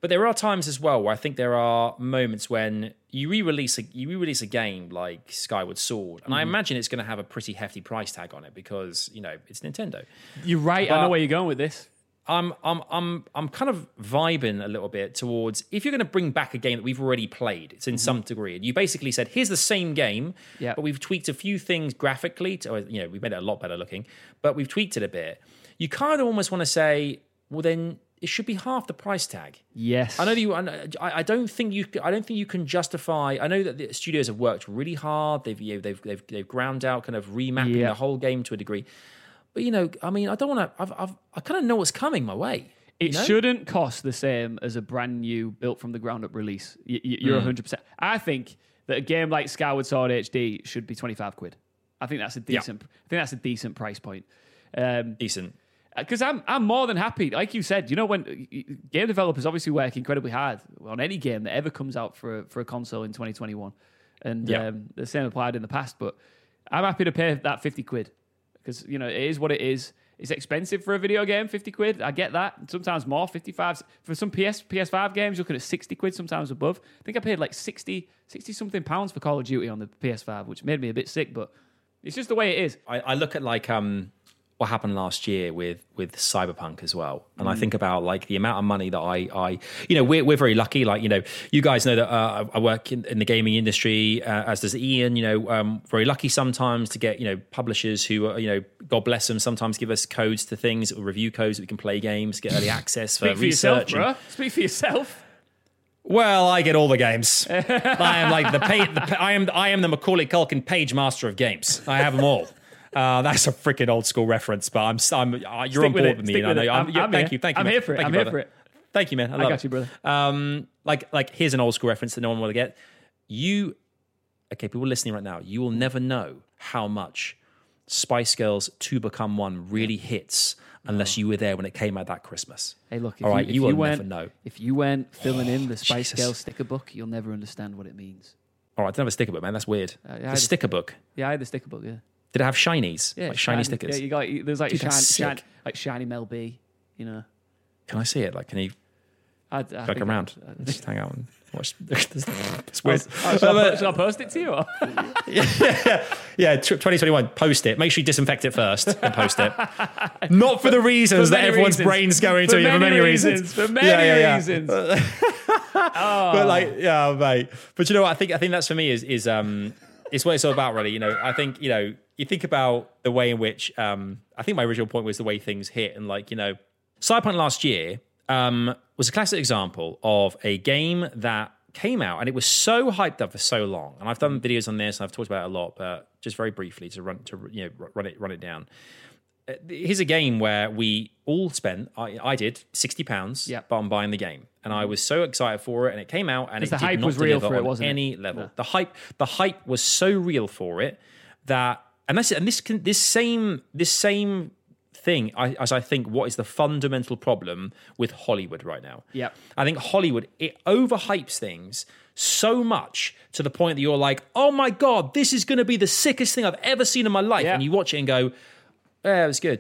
But there are times as well where I think there are moments when you re-release a you re-release a game like Skyward Sword, and I mm-hmm. imagine it's going to have a pretty hefty price tag on it because you know it's Nintendo. You're right. I know where you're going with this. I'm I'm I'm I'm kind of vibing a little bit towards if you're going to bring back a game that we've already played, it's in mm-hmm. some degree. And you basically said, here's the same game, Yeah. but we've tweaked a few things graphically. To, you know, we've made it a lot better looking, but we've tweaked it a bit. You kind of almost want to say, well, then it should be half the price tag. Yes. I know that you. I I don't think you. I don't think you can justify. I know that the studios have worked really hard. They've you know, they've they've they've ground out kind of remapping Yeah. the whole game to a degree. But you know, I mean, I don't want to. I've, I've I kind of know what's coming my way. It you know? shouldn't cost the same as a brand new, built from the ground up release. You're Hmm. 100%. I think that a game like Skyward Sword HD should be 25 quid. I think that's a decent. I think that's a decent price point. Um, decent. Because I'm I'm more than happy. Like you said, you know when game developers obviously work incredibly hard on any game that ever comes out for a, for a console in 2021, and Yeah. um, the same applied in the past. But I'm happy to pay that 50 quid because you know it is what it is. It's expensive for a video game, 50 quid. I get that. Sometimes more, 55 for some PS PS5 games. You're looking at 60 quid, sometimes above. I think I paid like 60 60 something pounds for Call of Duty on the PS5, which made me a bit sick. But it's just the way it is. I, I look at like um what happened last year with with Cyberpunk as well, and I think about like the amount of money that I I you know we're we're very lucky. Like you know you guys know that uh, I work in, in the gaming industry, uh, as does Iain. You know, um, very lucky sometimes to get you know publishers who are you know God bless them sometimes give us codes to things or review codes that we can play games, get early access for Speak for yourself, and- bro. Speak for yourself. Well, I get all the games. I am like the, pay, the I am I am the Macaulay Culkin page master of games. I have them all. Uh, that's a freaking old school reference, but I'm, I'm uh, you're Stick on board it, with me. I know. I'm, I'm- I'm thank here. you, thank you. I'm man. here for it. Thank I'm you, here brother. for it. Thank you, man. I, love got it. you, brother. Um, like like here's an old school reference that no one will get. You, okay, people listening right now, you will never know how much Spice Girls "To Become One" really hits unless you were there when it came out that Christmas. Hey, look, if All you, right, if you you, will went, never know. If you went filling in the Spice Jesus. Girls sticker book, you'll never understand what it means. All right, I don't have a sticker book, man. That's weird. Uh, yeah, the sticker book. Yeah, I had the sticker book. Yeah, Did it have shinies? yeah, like shiny, stickers. Yeah, you got there's like Dude, shiny, shiny, like shiny Mel B. You know, Can I see it? Like, can you? I'd, I Look think around. I'd- I'd- Just hang out and watch. it's weird. Oh, shall, I, shall I post it to you? Or? Yeah, tw 2021. Post it. Make sure you disinfect it first and post it. Not for the reasons For that everyone's reasons. brains going For to. yeah, for many many reasons. reasons. For many Yeah, yeah, yeah. reasons. But like, yeah, mate. But you know what? I think I think that's for me is is um it's what it's all about, really. You know, I think you know you think about the way in which um I think my original point was the way things hit and like you know, Cyberpunk last year um was a classic example of a game that came out and it was so hyped up for so long. And I've done videos on this and I've talked about it a lot, but just very briefly to run to you know run it run it down here's a game where we all spent I, I did 60 pounds Yep. on buying the game and I was so excited for it and it came out and it the hype was real for it, wasn't it? any level No. the hype the hype was so real for it that and this and this can this same this same thing I, as I think what is the fundamental problem with Hollywood right now Yeah, I think Hollywood it overhypes things so much to the point that you're like, oh my god, this is going to be the sickest thing I've ever seen in my life, Yeah. and you watch it and go, yeah, it was good.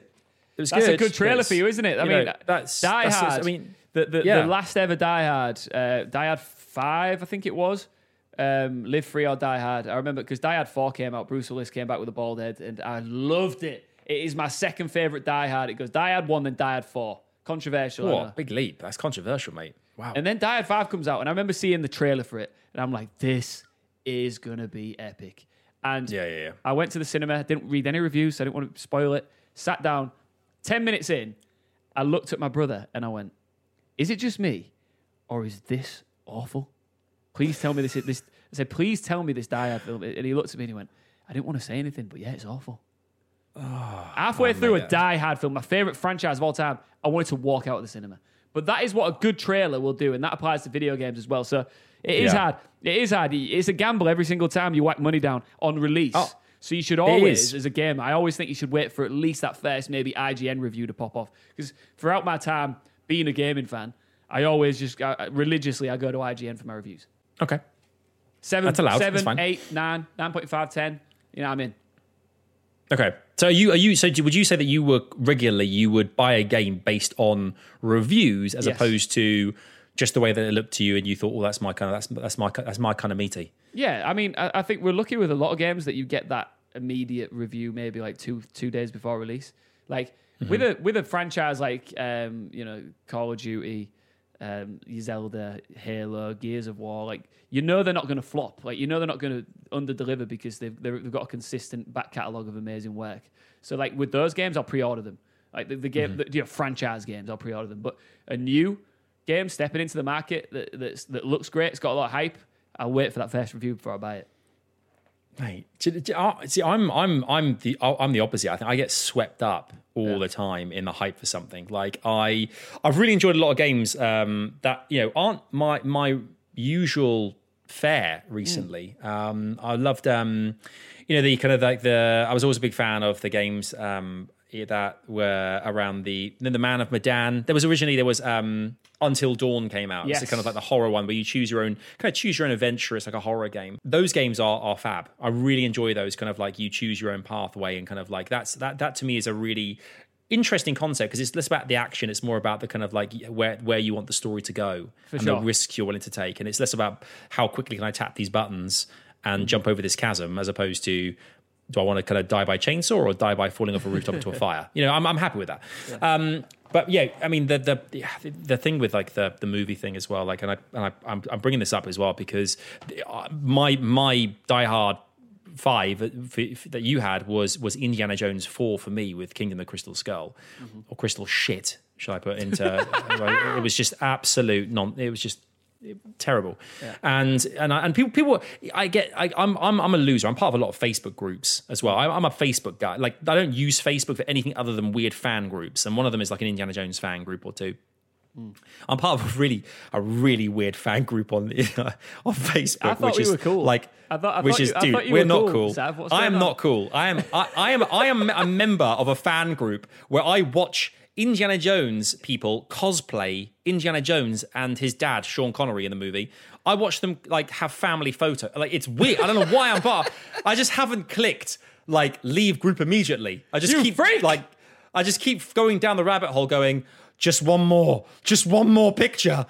It was good. That's good. a good trailer for you, isn't it? I mean, know, that's Die that's- Hard. I mean, the the, yeah. the last ever Die Hard, uh, Die Hard Five, I think it was. Um, Live Free or Die Hard. I remember because Die Hard Four came out. Bruce Willis came back with a bald head, and I loved it. It is my second favorite Die Hard. It goes Die Hard One, then Die Hard Four. Controversial. What big leap. That's controversial, mate. Wow. And then Die Hard 5 comes out, and I remember seeing the trailer for it, and I'm like, this is going to be epic. And Yeah, yeah, yeah. I went to the cinema, didn't read any reviews, so I didn't want to spoil it. Sat down, 10 minutes in, I looked at my brother and I went, is it just me, or is this awful? Please tell me this. this I said, please tell me this Hard film. And he looked at me and he went, I didn't want to say anything, but yeah, it's awful. Halfway oh, through mate. a Die Hard film, my favorite franchise of all time, I wanted to walk out of the cinema. But that is what a good trailer will do, and that applies to video games as well. So it is Yeah. hard. It is hard. It's a gamble every single time you whack money down on release. Oh, so you should always, as a gamer, I always think you should wait for at least that first maybe IGN review to pop off. Because throughout my time being a gaming fan, I always just uh, religiously I go to IGN for my reviews. Okay. Seven, That's allowed. seven, That's fine. eight, nine, 9.5, 10. You know what I mean? Okay. So are you are you so do- would you say that you were regularly you would buy a game based on reviews as Yes. opposed to just the way that it looked to you and you thought, well, that's my kind of that's that's my that's my kind of meaty. Yeah, I mean, I, I think we're lucky with a lot of games that you get that immediate review, maybe like two two days before release. Like with a with a franchise like um, you know Call of Duty, um, Zelda, Halo, Gears of War, like you know they're not going to flop. Like you know they're not going to under deliver because they've they've got a consistent back catalogue of amazing work. So like with those games, I'll pre-order them. Like the, the game, the, you know, franchise games, I'll pre-order them. But a new game stepping into the market that that's, that looks great, it's got a lot of hype. I'll wait for that first review before I buy it. Mate, see, I'm I'm I'm the I'm the opposite. I think I get swept up all the time in the hype for something. Like I I've really enjoyed a lot of games um, that you know aren't my my usual fare recently. Um, I loved um, you know the kind of like the I was always a big fan of the games um, that were around the the Man of Medan. There was originally there was um, Until Dawn came out. It's Yes. kind of like the horror one where you choose your own kind of choose your own adventure. It's like a horror game. Those games are are fab. I really enjoy those kind of like you choose your own pathway and kind of like that's that that to me is a really interesting concept because it's less about the action it's more about the kind of like where where you want the story to go and sure. the risks you're willing to take and it's less about how quickly can i tap these buttons and jump over this chasm as opposed to do I want to kind of die by chainsaw or die by falling off a rooftop into a fire? You know, I'm, I'm happy with that. Um, but yeah, I mean the the the- the thing with like the the movie thing as well. Like, and I and I I'm, I'm bringing this up as well because uh, my my Die Hard five that you had was was Indiana Jones four for me with Kingdom of Crystal Skull or Crystal Shit. Should I put into? it was just absolute non. It was just terrible. And and I, and people people I get I, I'm I'm I'm a loser. I'm part of a lot of Facebook groups as well. I'm, I'm a Facebook guy. Like I don't use Facebook for anything other than weird fan groups. And one of them is like an Indiana Jones fan group or two. Hmm. I'm part of a really a really weird fan group on on Facebook. Which we is cool. Like, I thought- I which is you- dude, thought you we're were not cool, cool. I am on? not cool. I am I, I am I am a member of a fan group where I watch Indiana Jones people cosplay Indiana Jones and his dad Sean Connery in the movie. I watch them like have family photo. Like it's weird. I don't know why I'm part. I just haven't clicked like leave group immediately. I just You keep freak! like I just keep going down the rabbit hole going just one more, just one more picture.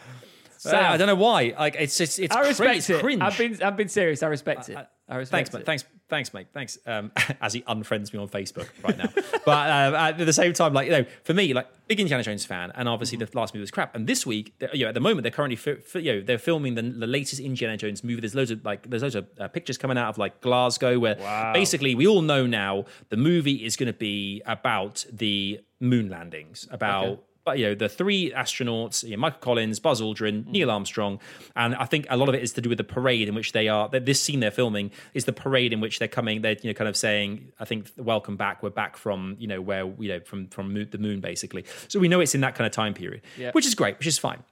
Sad. Uh, I don't know why. Like it's just it's I respect it's it. cringe. I've been I've been serious. I respect it. I respect Thanks, it. Thanks, thanks, mate. Thanks. Um, as he unfriends me on Facebook right now, but um, at the same time, like you know, for me, like big Indiana Jones fan, and obviously the last movie was crap. And this week, you know, at the moment, they're currently, fi- fi- you know, they're filming the, the latest Indiana Jones movie. There's loads of like, there's loads of uh, pictures coming out of like Glasgow, where basically we all know now the movie is going to be about the moon landings, about Okay. But you know the three astronauts, you know, Michael Collins, Buzz Aldrin, hmm. Neil Armstrong, and I think a lot of it is to do with the parade in which they are. that This scene they're filming is the parade in which they're coming. They're you know kind of saying, I think, "Welcome back. We're back from you know where you know from from the moon, basically." So we know it's in that kind of time period, Yeah. which is great, which is fine.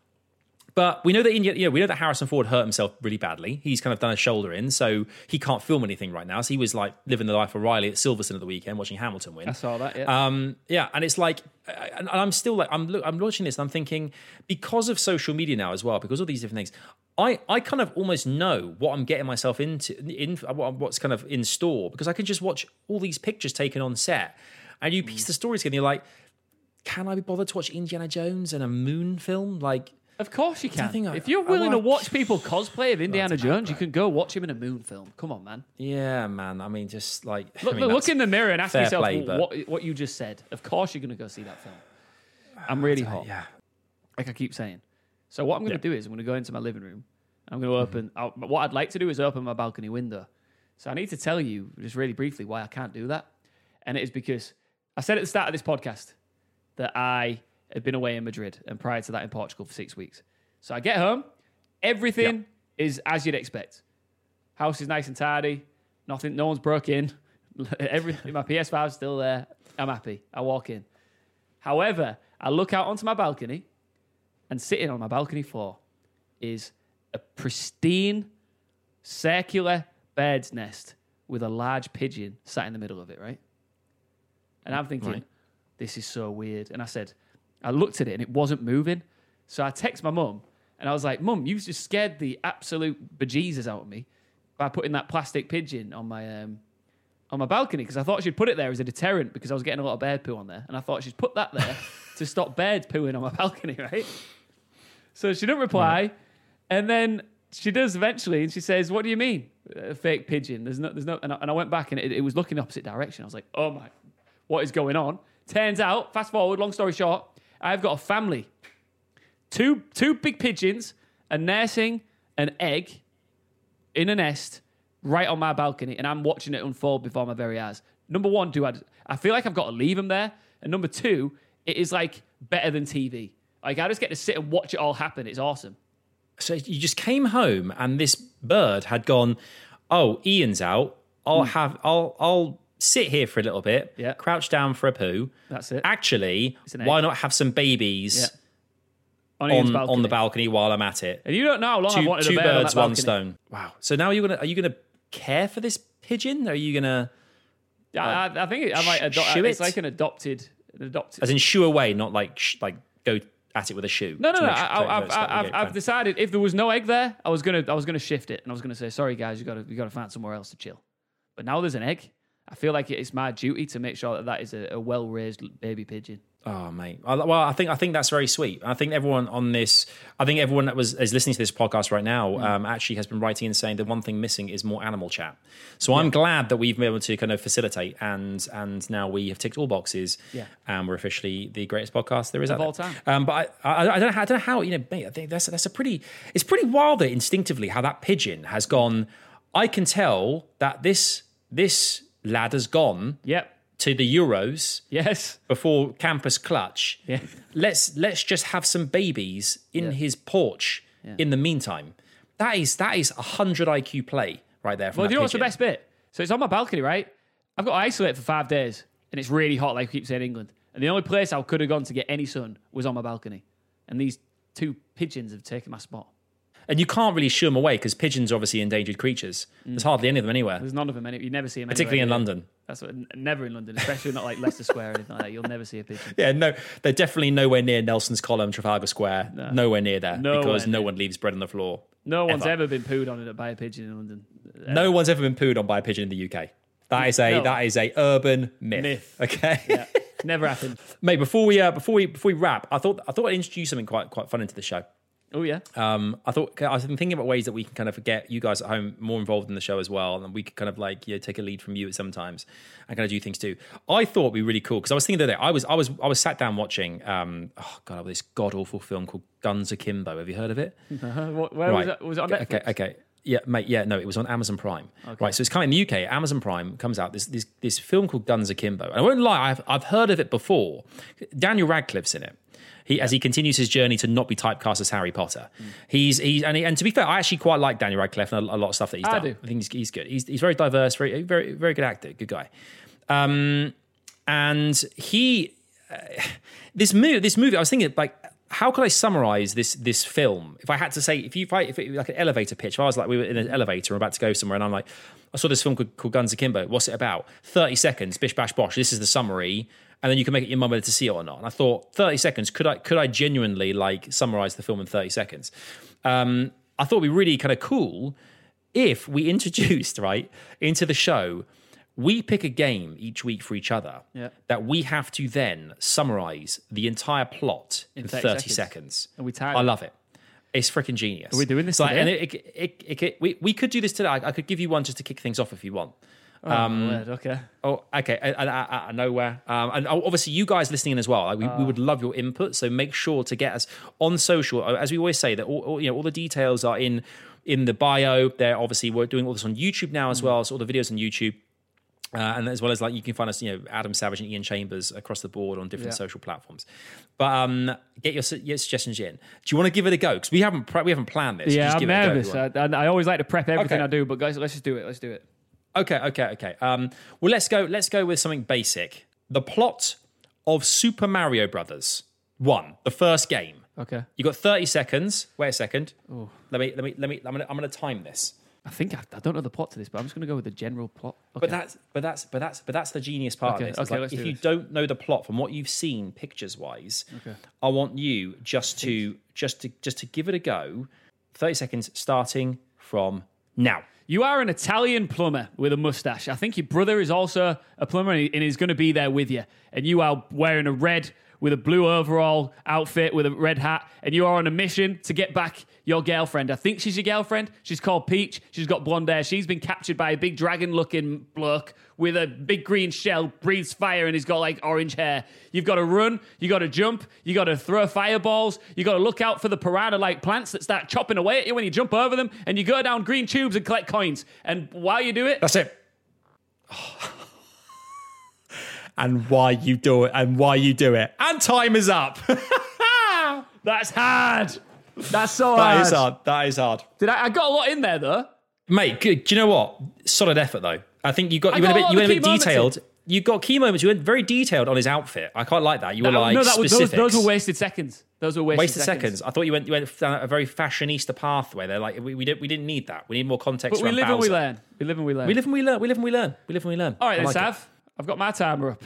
But we know that India, you know, we know that Harrison Ford hurt himself really badly. He's kind of done a shoulder in, so he can't film anything right now. So he was like living the life of Riley at Silverstone at the weekend, watching Hamilton win. I saw that. Yeah. Um, yeah, and it's like, and I'm still like, I'm I'm watching this, and I'm thinking because of social media now as well, because of all these different things, I I kind of almost know what I'm getting myself into, in what- what's kind of in store, because I can just watch all these pictures taken on set, and you piece the stories together. And you're like, can I be bothered to watch Indiana Jones and a moon film? Like, of course you can. think I- if you're I willing to like- watch people cosplay of Indiana Jones, you can go watch him in a moon film. Come on, man. yeah, man. I mean, just like, Look, I mean, look that's- in the mirror and ask fair yourself play, but- what, what you just said. Of course, you're going to go see that film. I'm uh, really hot. yeah. like I keep saying. So what I'm going to do is I'm going to go into my living room. I'm going to mm-hmm. open. I'll, what I'd like to do is open my balcony window. So I need to tell you just really briefly why I can't do that, and it is because I said at the start of this podcast that I had been away in Madrid and prior to that in Portugal for six weeks. So I get home, everything is as you'd expect. House is nice and tidy. Nothing. No one's broke in. Everything. My PS5's still there. I'm happy. I walk in. However, I look out onto my balcony, and sitting on my balcony floor is a pristine, circular bird's nest with a large pigeon sat in the middle of it, right? And I'm thinking, Right. this is so weird. And I said, I looked at it and it wasn't moving. So I text my mum and I was like, Mum, you've just scared the absolute bejesus out of me by putting that plastic pigeon on my um, on my balcony because I thought she'd put it there as a deterrent because I was getting a lot of bird poo on there, and I thought she'd put that there to stop birds pooing on my balcony, right? So she didn't reply, and then she does eventually, and she says, "What do you mean, a fake pigeon? There's no, there's no." And I, and I went back, and it, it was looking the opposite direction. I was like, "Oh my, what is going on?" Turns out, fast forward, long story short, I've got a family, two two big pigeons, are nursing an egg in a nest right on my balcony, and I'm watching it unfold before my very eyes. Number one, do I? I feel like I've got to leave them there, and number two, it is like better than TV. Like I just get to sit and watch it all happen. It's awesome. So you just came home and this bird had gone, oh, Iain's out. I'll hmm. have I'll I'll sit here for a little bit. Yeah. crouch down for a poo. That's it. Actually, why not have some babies On, on on the balcony while I'm at it? And you don't know how long I've Two, wanted two a bird on birds, that one stone. Wow. So now you're gonna are you gonna care for this pigeon? Are you gonna Yeah, I, I think it, I might adopt. It's it? like an adopted, an adopted. as in shoo away, not like sh- like go at it with a shoe? No, no, no. I, so- I've, I've, I've, I've decided if there was no egg there, I was gonna, I was gonna shift it, and I was gonna say, sorry guys, you got to, you got to find somewhere else to chill. But now there's an egg. I feel like it's my duty to make sure that that is a, a well-raised baby pigeon. Oh mate, well, I think I think that's very sweet. I think everyone on this, I think everyone that was is listening to this podcast right now, Mm. um, actually has been writing and saying the one thing missing is more animal chat. So I'm glad that we've been able to kind of facilitate, and and now we have ticked all boxes, Yeah. and we're officially the greatest podcast there is Of all there. time. Um, but I, I, I don't know, how, I don't know how you know. Mate, I think that's that's a pretty, it's pretty wild that instinctively how that pigeon has gone. I can tell that this this lad has gone Yep. to the Euros Yes. before campus clutch. Yeah. Let's let's just have some babies in Yeah. his porch in the meantime. That is that is a hundred IQ play right there. From Well, that you know what's the best bit? So it's on my balcony, right? I've got to isolate for five days, and it's really hot, like we keep saying England. And the only place I could have gone to get any sun was on my balcony. And these two pigeons have taken my spot. And you can't really shoo them away because pigeons are obviously endangered creatures. There's hardly any of them anywhere, There's none of them. Any, you never see them. particularly in. London. That's what, never in London, especially not like Leicester Square or anything like that. You'll never see a pigeon. Yeah, no, they're definitely nowhere near Nelson's Column, Trafalgar Square. Nowhere near there Nowhere because no one leaves bread on the floor. No one's Ever. ever been pooed on it by a pigeon in London. No one's ever been pooed on by a pigeon in the UK. That is a No. that is a urban myth. Myth. Okay. Yeah, never happened. Mate, before we uh, before we before we wrap, I thought I thought I'd introduce something quite quite fun into the show. Oh yeah. Um, I thought I was thinking about ways that we can kind of get you guys at home more involved in the show as well, and we could kind of like you know take a lead from you at sometimes and kind of do things too. I thought it'd be really cool because I was thinking the other day I was I was I was sat down watching um oh god this god awful film called Guns Akimbo. Have you heard of it? What- Where was it? Was it on Netflix? Okay, okay. Yeah, mate. Yeah, no, it was on Amazon Prime. Right, so it's coming in the UK. Amazon Prime comes out this this this film called Guns Akimbo. And I won't lie, I've I've heard of it before. Daniel Radcliffe's in it. He, as he continues his journey to not be typecast as Harry Potter, Mm. he's he's and, he, and to be fair, I actually quite like Daniel Radcliffe and a, a lot of stuff that he's I done. do. I think he's, he's good. He's, he's very diverse, very very very good actor, good guy. Um, and he uh, this movie this movie I was thinking like how could I summarize this this film if I had to say if you if, it like an elevator pitch if I was like we were in an elevator and about to go somewhere and I'm like I saw this film called, called Guns Akimbo what's it about 30 seconds bish bash bosh this is the summary and then you can make it your mum whether to see it or not and I thought 30 seconds could I could I genuinely like summarize the film in 30 seconds um, I thought it'd be really kind of cool if we introduced right into the show we pick a game each week for each other Yeah. that we have to then summarize the entire plot in, 30, 30 seconds. seconds. And we I love it. It's freaking genius. Are we doing this so, today? And it, it, it, it, it- we, we could do this today. I, I could give you one just to kick things off if you want. Um, okay. Oh, okay. I, I, I, I nowhere. Um, and obviously, you guys listening in as well. Like, we, we would love your input. So make sure to get us on social. Uh, As we always say, that all, all, you know all the details are in in the bio. There, obviously, we're doing all this on YouTube now as well. So all the videos on YouTube. Uh, and as well as like you can find us, you know, Adam Savage and Iain Chambers across the board on different Yeah. social platforms. But um, get your, your suggestions in. Do you want to give it a go? Because we haven't pre- we haven't planned this. Yeah, Just I'm give it a go nervous. I, I always like to prep everything Okay. I do, but guys, let's just do it. Let's do it. Okay, okay, okay. Um, well, let's go. Let's go with something basic. The plot of Super Mario Brothers One, the first game. Okay. You got thirty seconds. Wait a second. Let me, let me, let me. I'm gonna, I'm gonna time this. I think I, I don't know the plot to this, but I'm just going to go with the general plot. Okay. But that's, but that's, but that's, but that's the genius part Okay, of this. Okay, like, if do you this. don't know the plot from what you've seen pictures wise, okay, I want you just to, just to, just to give it a go. Thirty seconds, starting from now. You are an Italian plumber with a mustache. I think your brother is also a plumber and he's going to be there with you. And you are wearing a red with a blue overall outfit with a red hat. And you are on a mission to get back your girlfriend. I think she's your girlfriend. She's called Peach. She's got blonde hair. She's been captured by a big dragon looking bloke with a big green shell, breathes fire, and he's got like orange hair. You've got to run. You got to jump. You got to throw fireballs. You got to look out for the piranha like plants that start chopping away at you when you jump over them. And you go down green tubes and collect coins. And while you do it, That's it. and why you do it, and why you do it, and time is up. that's hard. That's so hard. is hard. That is hard, Did I, I got a lot in there though. mate. Good. Do you know what? Solid effort though. I think you got I you went got a a bit you went a bit moments detailed. You got key moments. You went very detailed on his outfit. I quite like that. You were like no, that was, those, those were wasted seconds. Those were wasted, Wasted seconds. I thought you went you went down a very fashionista pathway. They're like we, we didn't we didn't need that. We need more context. But we around live and we learn. We live and we learn. We live and we learn. We live and we learn. We live and we learn. All right, I then, like it. Sav. I've got my timer up.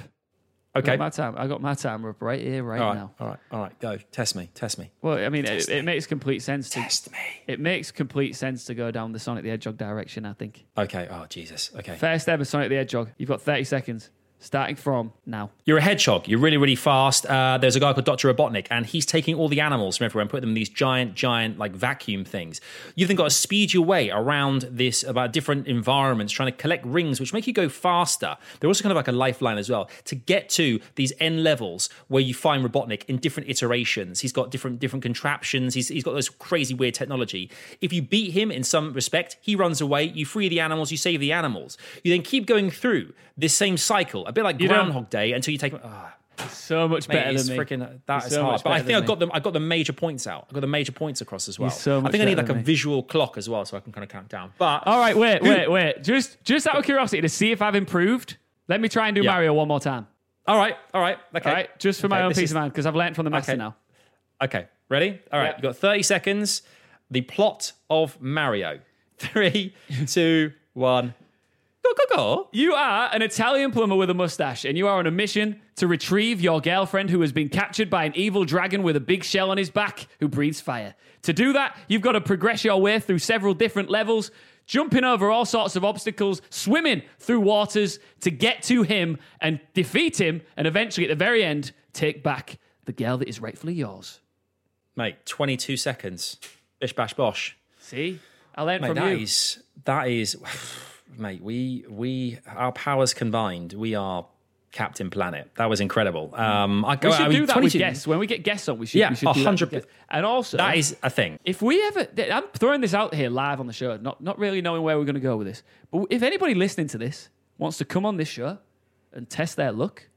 I Okay. got my time. I got my timer up right here, right All right. now. All right. All right. Go. Test me. Test me. Well, I mean, it, it makes complete sense to Test me. it makes complete sense to go down the Sonic the Hedgehog direction. I think Okay. Oh Jesus. Okay. first ever Sonic the Hedgehog. You've got thirty seconds, starting from now. You're a hedgehog. You're really, really fast. Uh, there's a guy called Dr. Robotnik, and he's taking all the animals from everywhere and putting them in these giant, giant, like vacuum things. You've then got to speed your way around this about different environments, trying to collect rings, which make you go faster. They're also kind of like a lifeline as well to get to these end levels where you find Robotnik in different iterations. He's got different different contraptions. He's, he's got this crazy, weird technology. If you beat him in some respect, he runs away. You free the animals. You save the animals. You then keep going through this same cycle, bit like You Groundhog Day, until you take. ah, So much better than me. freaking that He's is so hard. But I think I got me. them. I got the major points out. I got the major points across as well. so I think I need like a me. visual clock as well, so I can kind of count down. But All right, wait, wait, wait. Just just out of curiosity to see if I've improved. Let me try and do Yeah. Mario one more time. all right, all right, okay, All right, just for my own peace is- of mind because I've learned from the master Okay. now. Okay, ready? All right, Yeah. you got thirty seconds. The plot of Mario. Three, two, one. Go go go. You are an Italian plumber with a mustache, and you are on a mission to retrieve your girlfriend who has been captured by an evil dragon with a big shell on his back who breathes fire. To do that, you've got to progress your way through several different levels, jumping over all sorts of obstacles, swimming through waters to get to him and defeat him, and eventually, at the very end, take back the girl that is rightfully yours. Mate, 22 seconds. Bish bash bosh. See, I learned Mate, from that you. is that is mate, we we our powers combined, we are Captain Planet. That was incredible. Um I go we should I mean, do that 22 with guests. When we get guests on, we should. Yeah, we should do that with 100%. And also, That is a thing. if we ever, I'm throwing this out here live on the show, not not really knowing where we're going to go with this. But if anybody listening to this wants to come on this show and test their luck,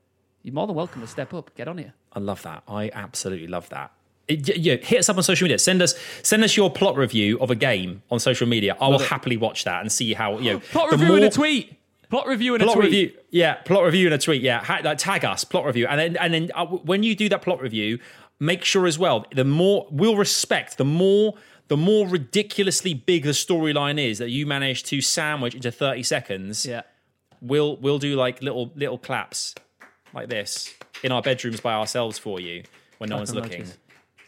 you're more than welcome to step up. Get on here. I love that. I absolutely love that. Yeah, hit us up on social media. Send us send us your plot review of a game on social media. I will happily watch that and see how you know Plot review and more- a tweet. Plot review and plot a tweet. review yeah plot review in a tweet yeah ha- like, tag us plot review and then and then uh, when you do that plot review make sure as well the more we'll respect the more the more ridiculously big the storyline is that you manage to sandwich into 30 seconds Yeah. we'll we'll do like little little claps like this in our bedrooms by ourselves for you when no one's looking emojis.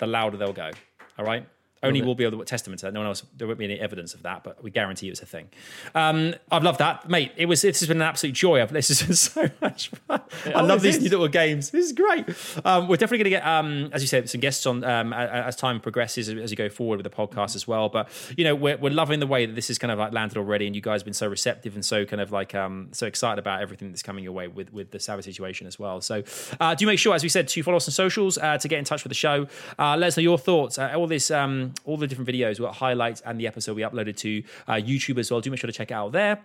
The louder they'll go. All right only we'll be able to testament to that. No one else, there won't be any evidence of that, but we guarantee it's a thing. Um, I've loved that, mate. It was. This has been an absolute joy. I've, this has been so much fun. I love these is. new little games. This is great. Um, we're definitely going to get, um, as you said, some guests on um, as time progresses, as you go forward with the podcast as well. But you know, we're, we're loving the way that this has kind of like landed already, and you guys have been so receptive and so kind of like um, so excited about everything that's coming your way with with the Savage situation as well. So uh, do make sure, as we said, to follow us on socials uh, to get in touch with the show. Uh, let us know your thoughts. Uh, all this, um, all the different videos, we've got highlights and the episode we uploaded to uh, YouTube as well. Do make sure to check it out there.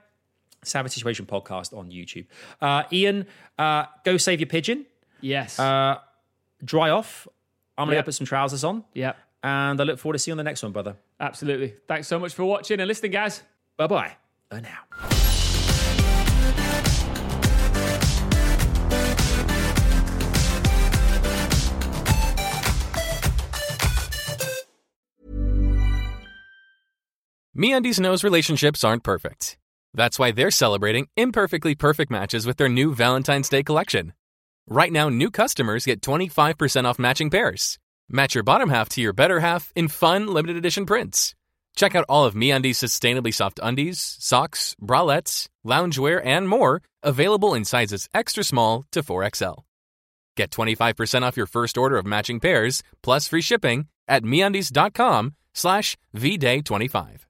Savage Situation Podcast on YouTube. Uh, Iain, uh, go save your pigeon. Yes. Uh, dry off. I'm going to Yep. put some trousers on. yeah. And I look forward to seeing you on the next one, brother. Absolutely. Thanks so much for watching and listening, guys. Bye bye. Bye now. MeUndies knows relationships aren't perfect. That's why they're celebrating imperfectly perfect matches with their new Valentine's Day collection. Right now, new customers get 25% off matching pairs. Match your bottom half to your better half in fun, limited edition prints. Check out all of MeUndies' sustainably soft undies, socks, bralettes, loungewear, and more, available in sizes extra small to 4XL. Get 25% off your first order of matching pairs, plus free shipping at MeUndies.com slash VDay25.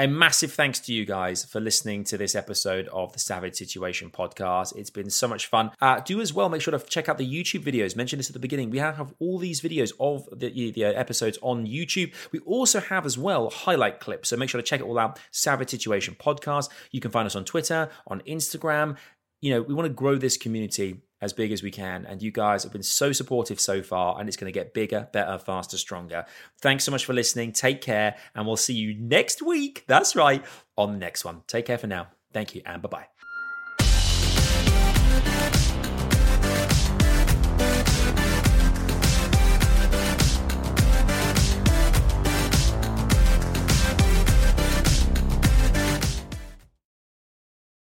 A massive thanks to you guys for listening to this episode of the Savage Situation podcast. It's been so much fun. Uh, do as well make sure to check out the YouTube videos. Mentioned this at the beginning. We have all these videos of the, the episodes on YouTube. We also have as well highlight clips. So make sure to check it all out. Savage Situation podcast. You can find us on Twitter, on Instagram. You know, we want to grow this community as big as we can. And you guys have been so supportive so far, and it's going to get bigger, better, faster, stronger. Thanks so much for listening. Take care, and we'll see you next week. That's right, on the next one. Take care for now. Thank you, and bye bye.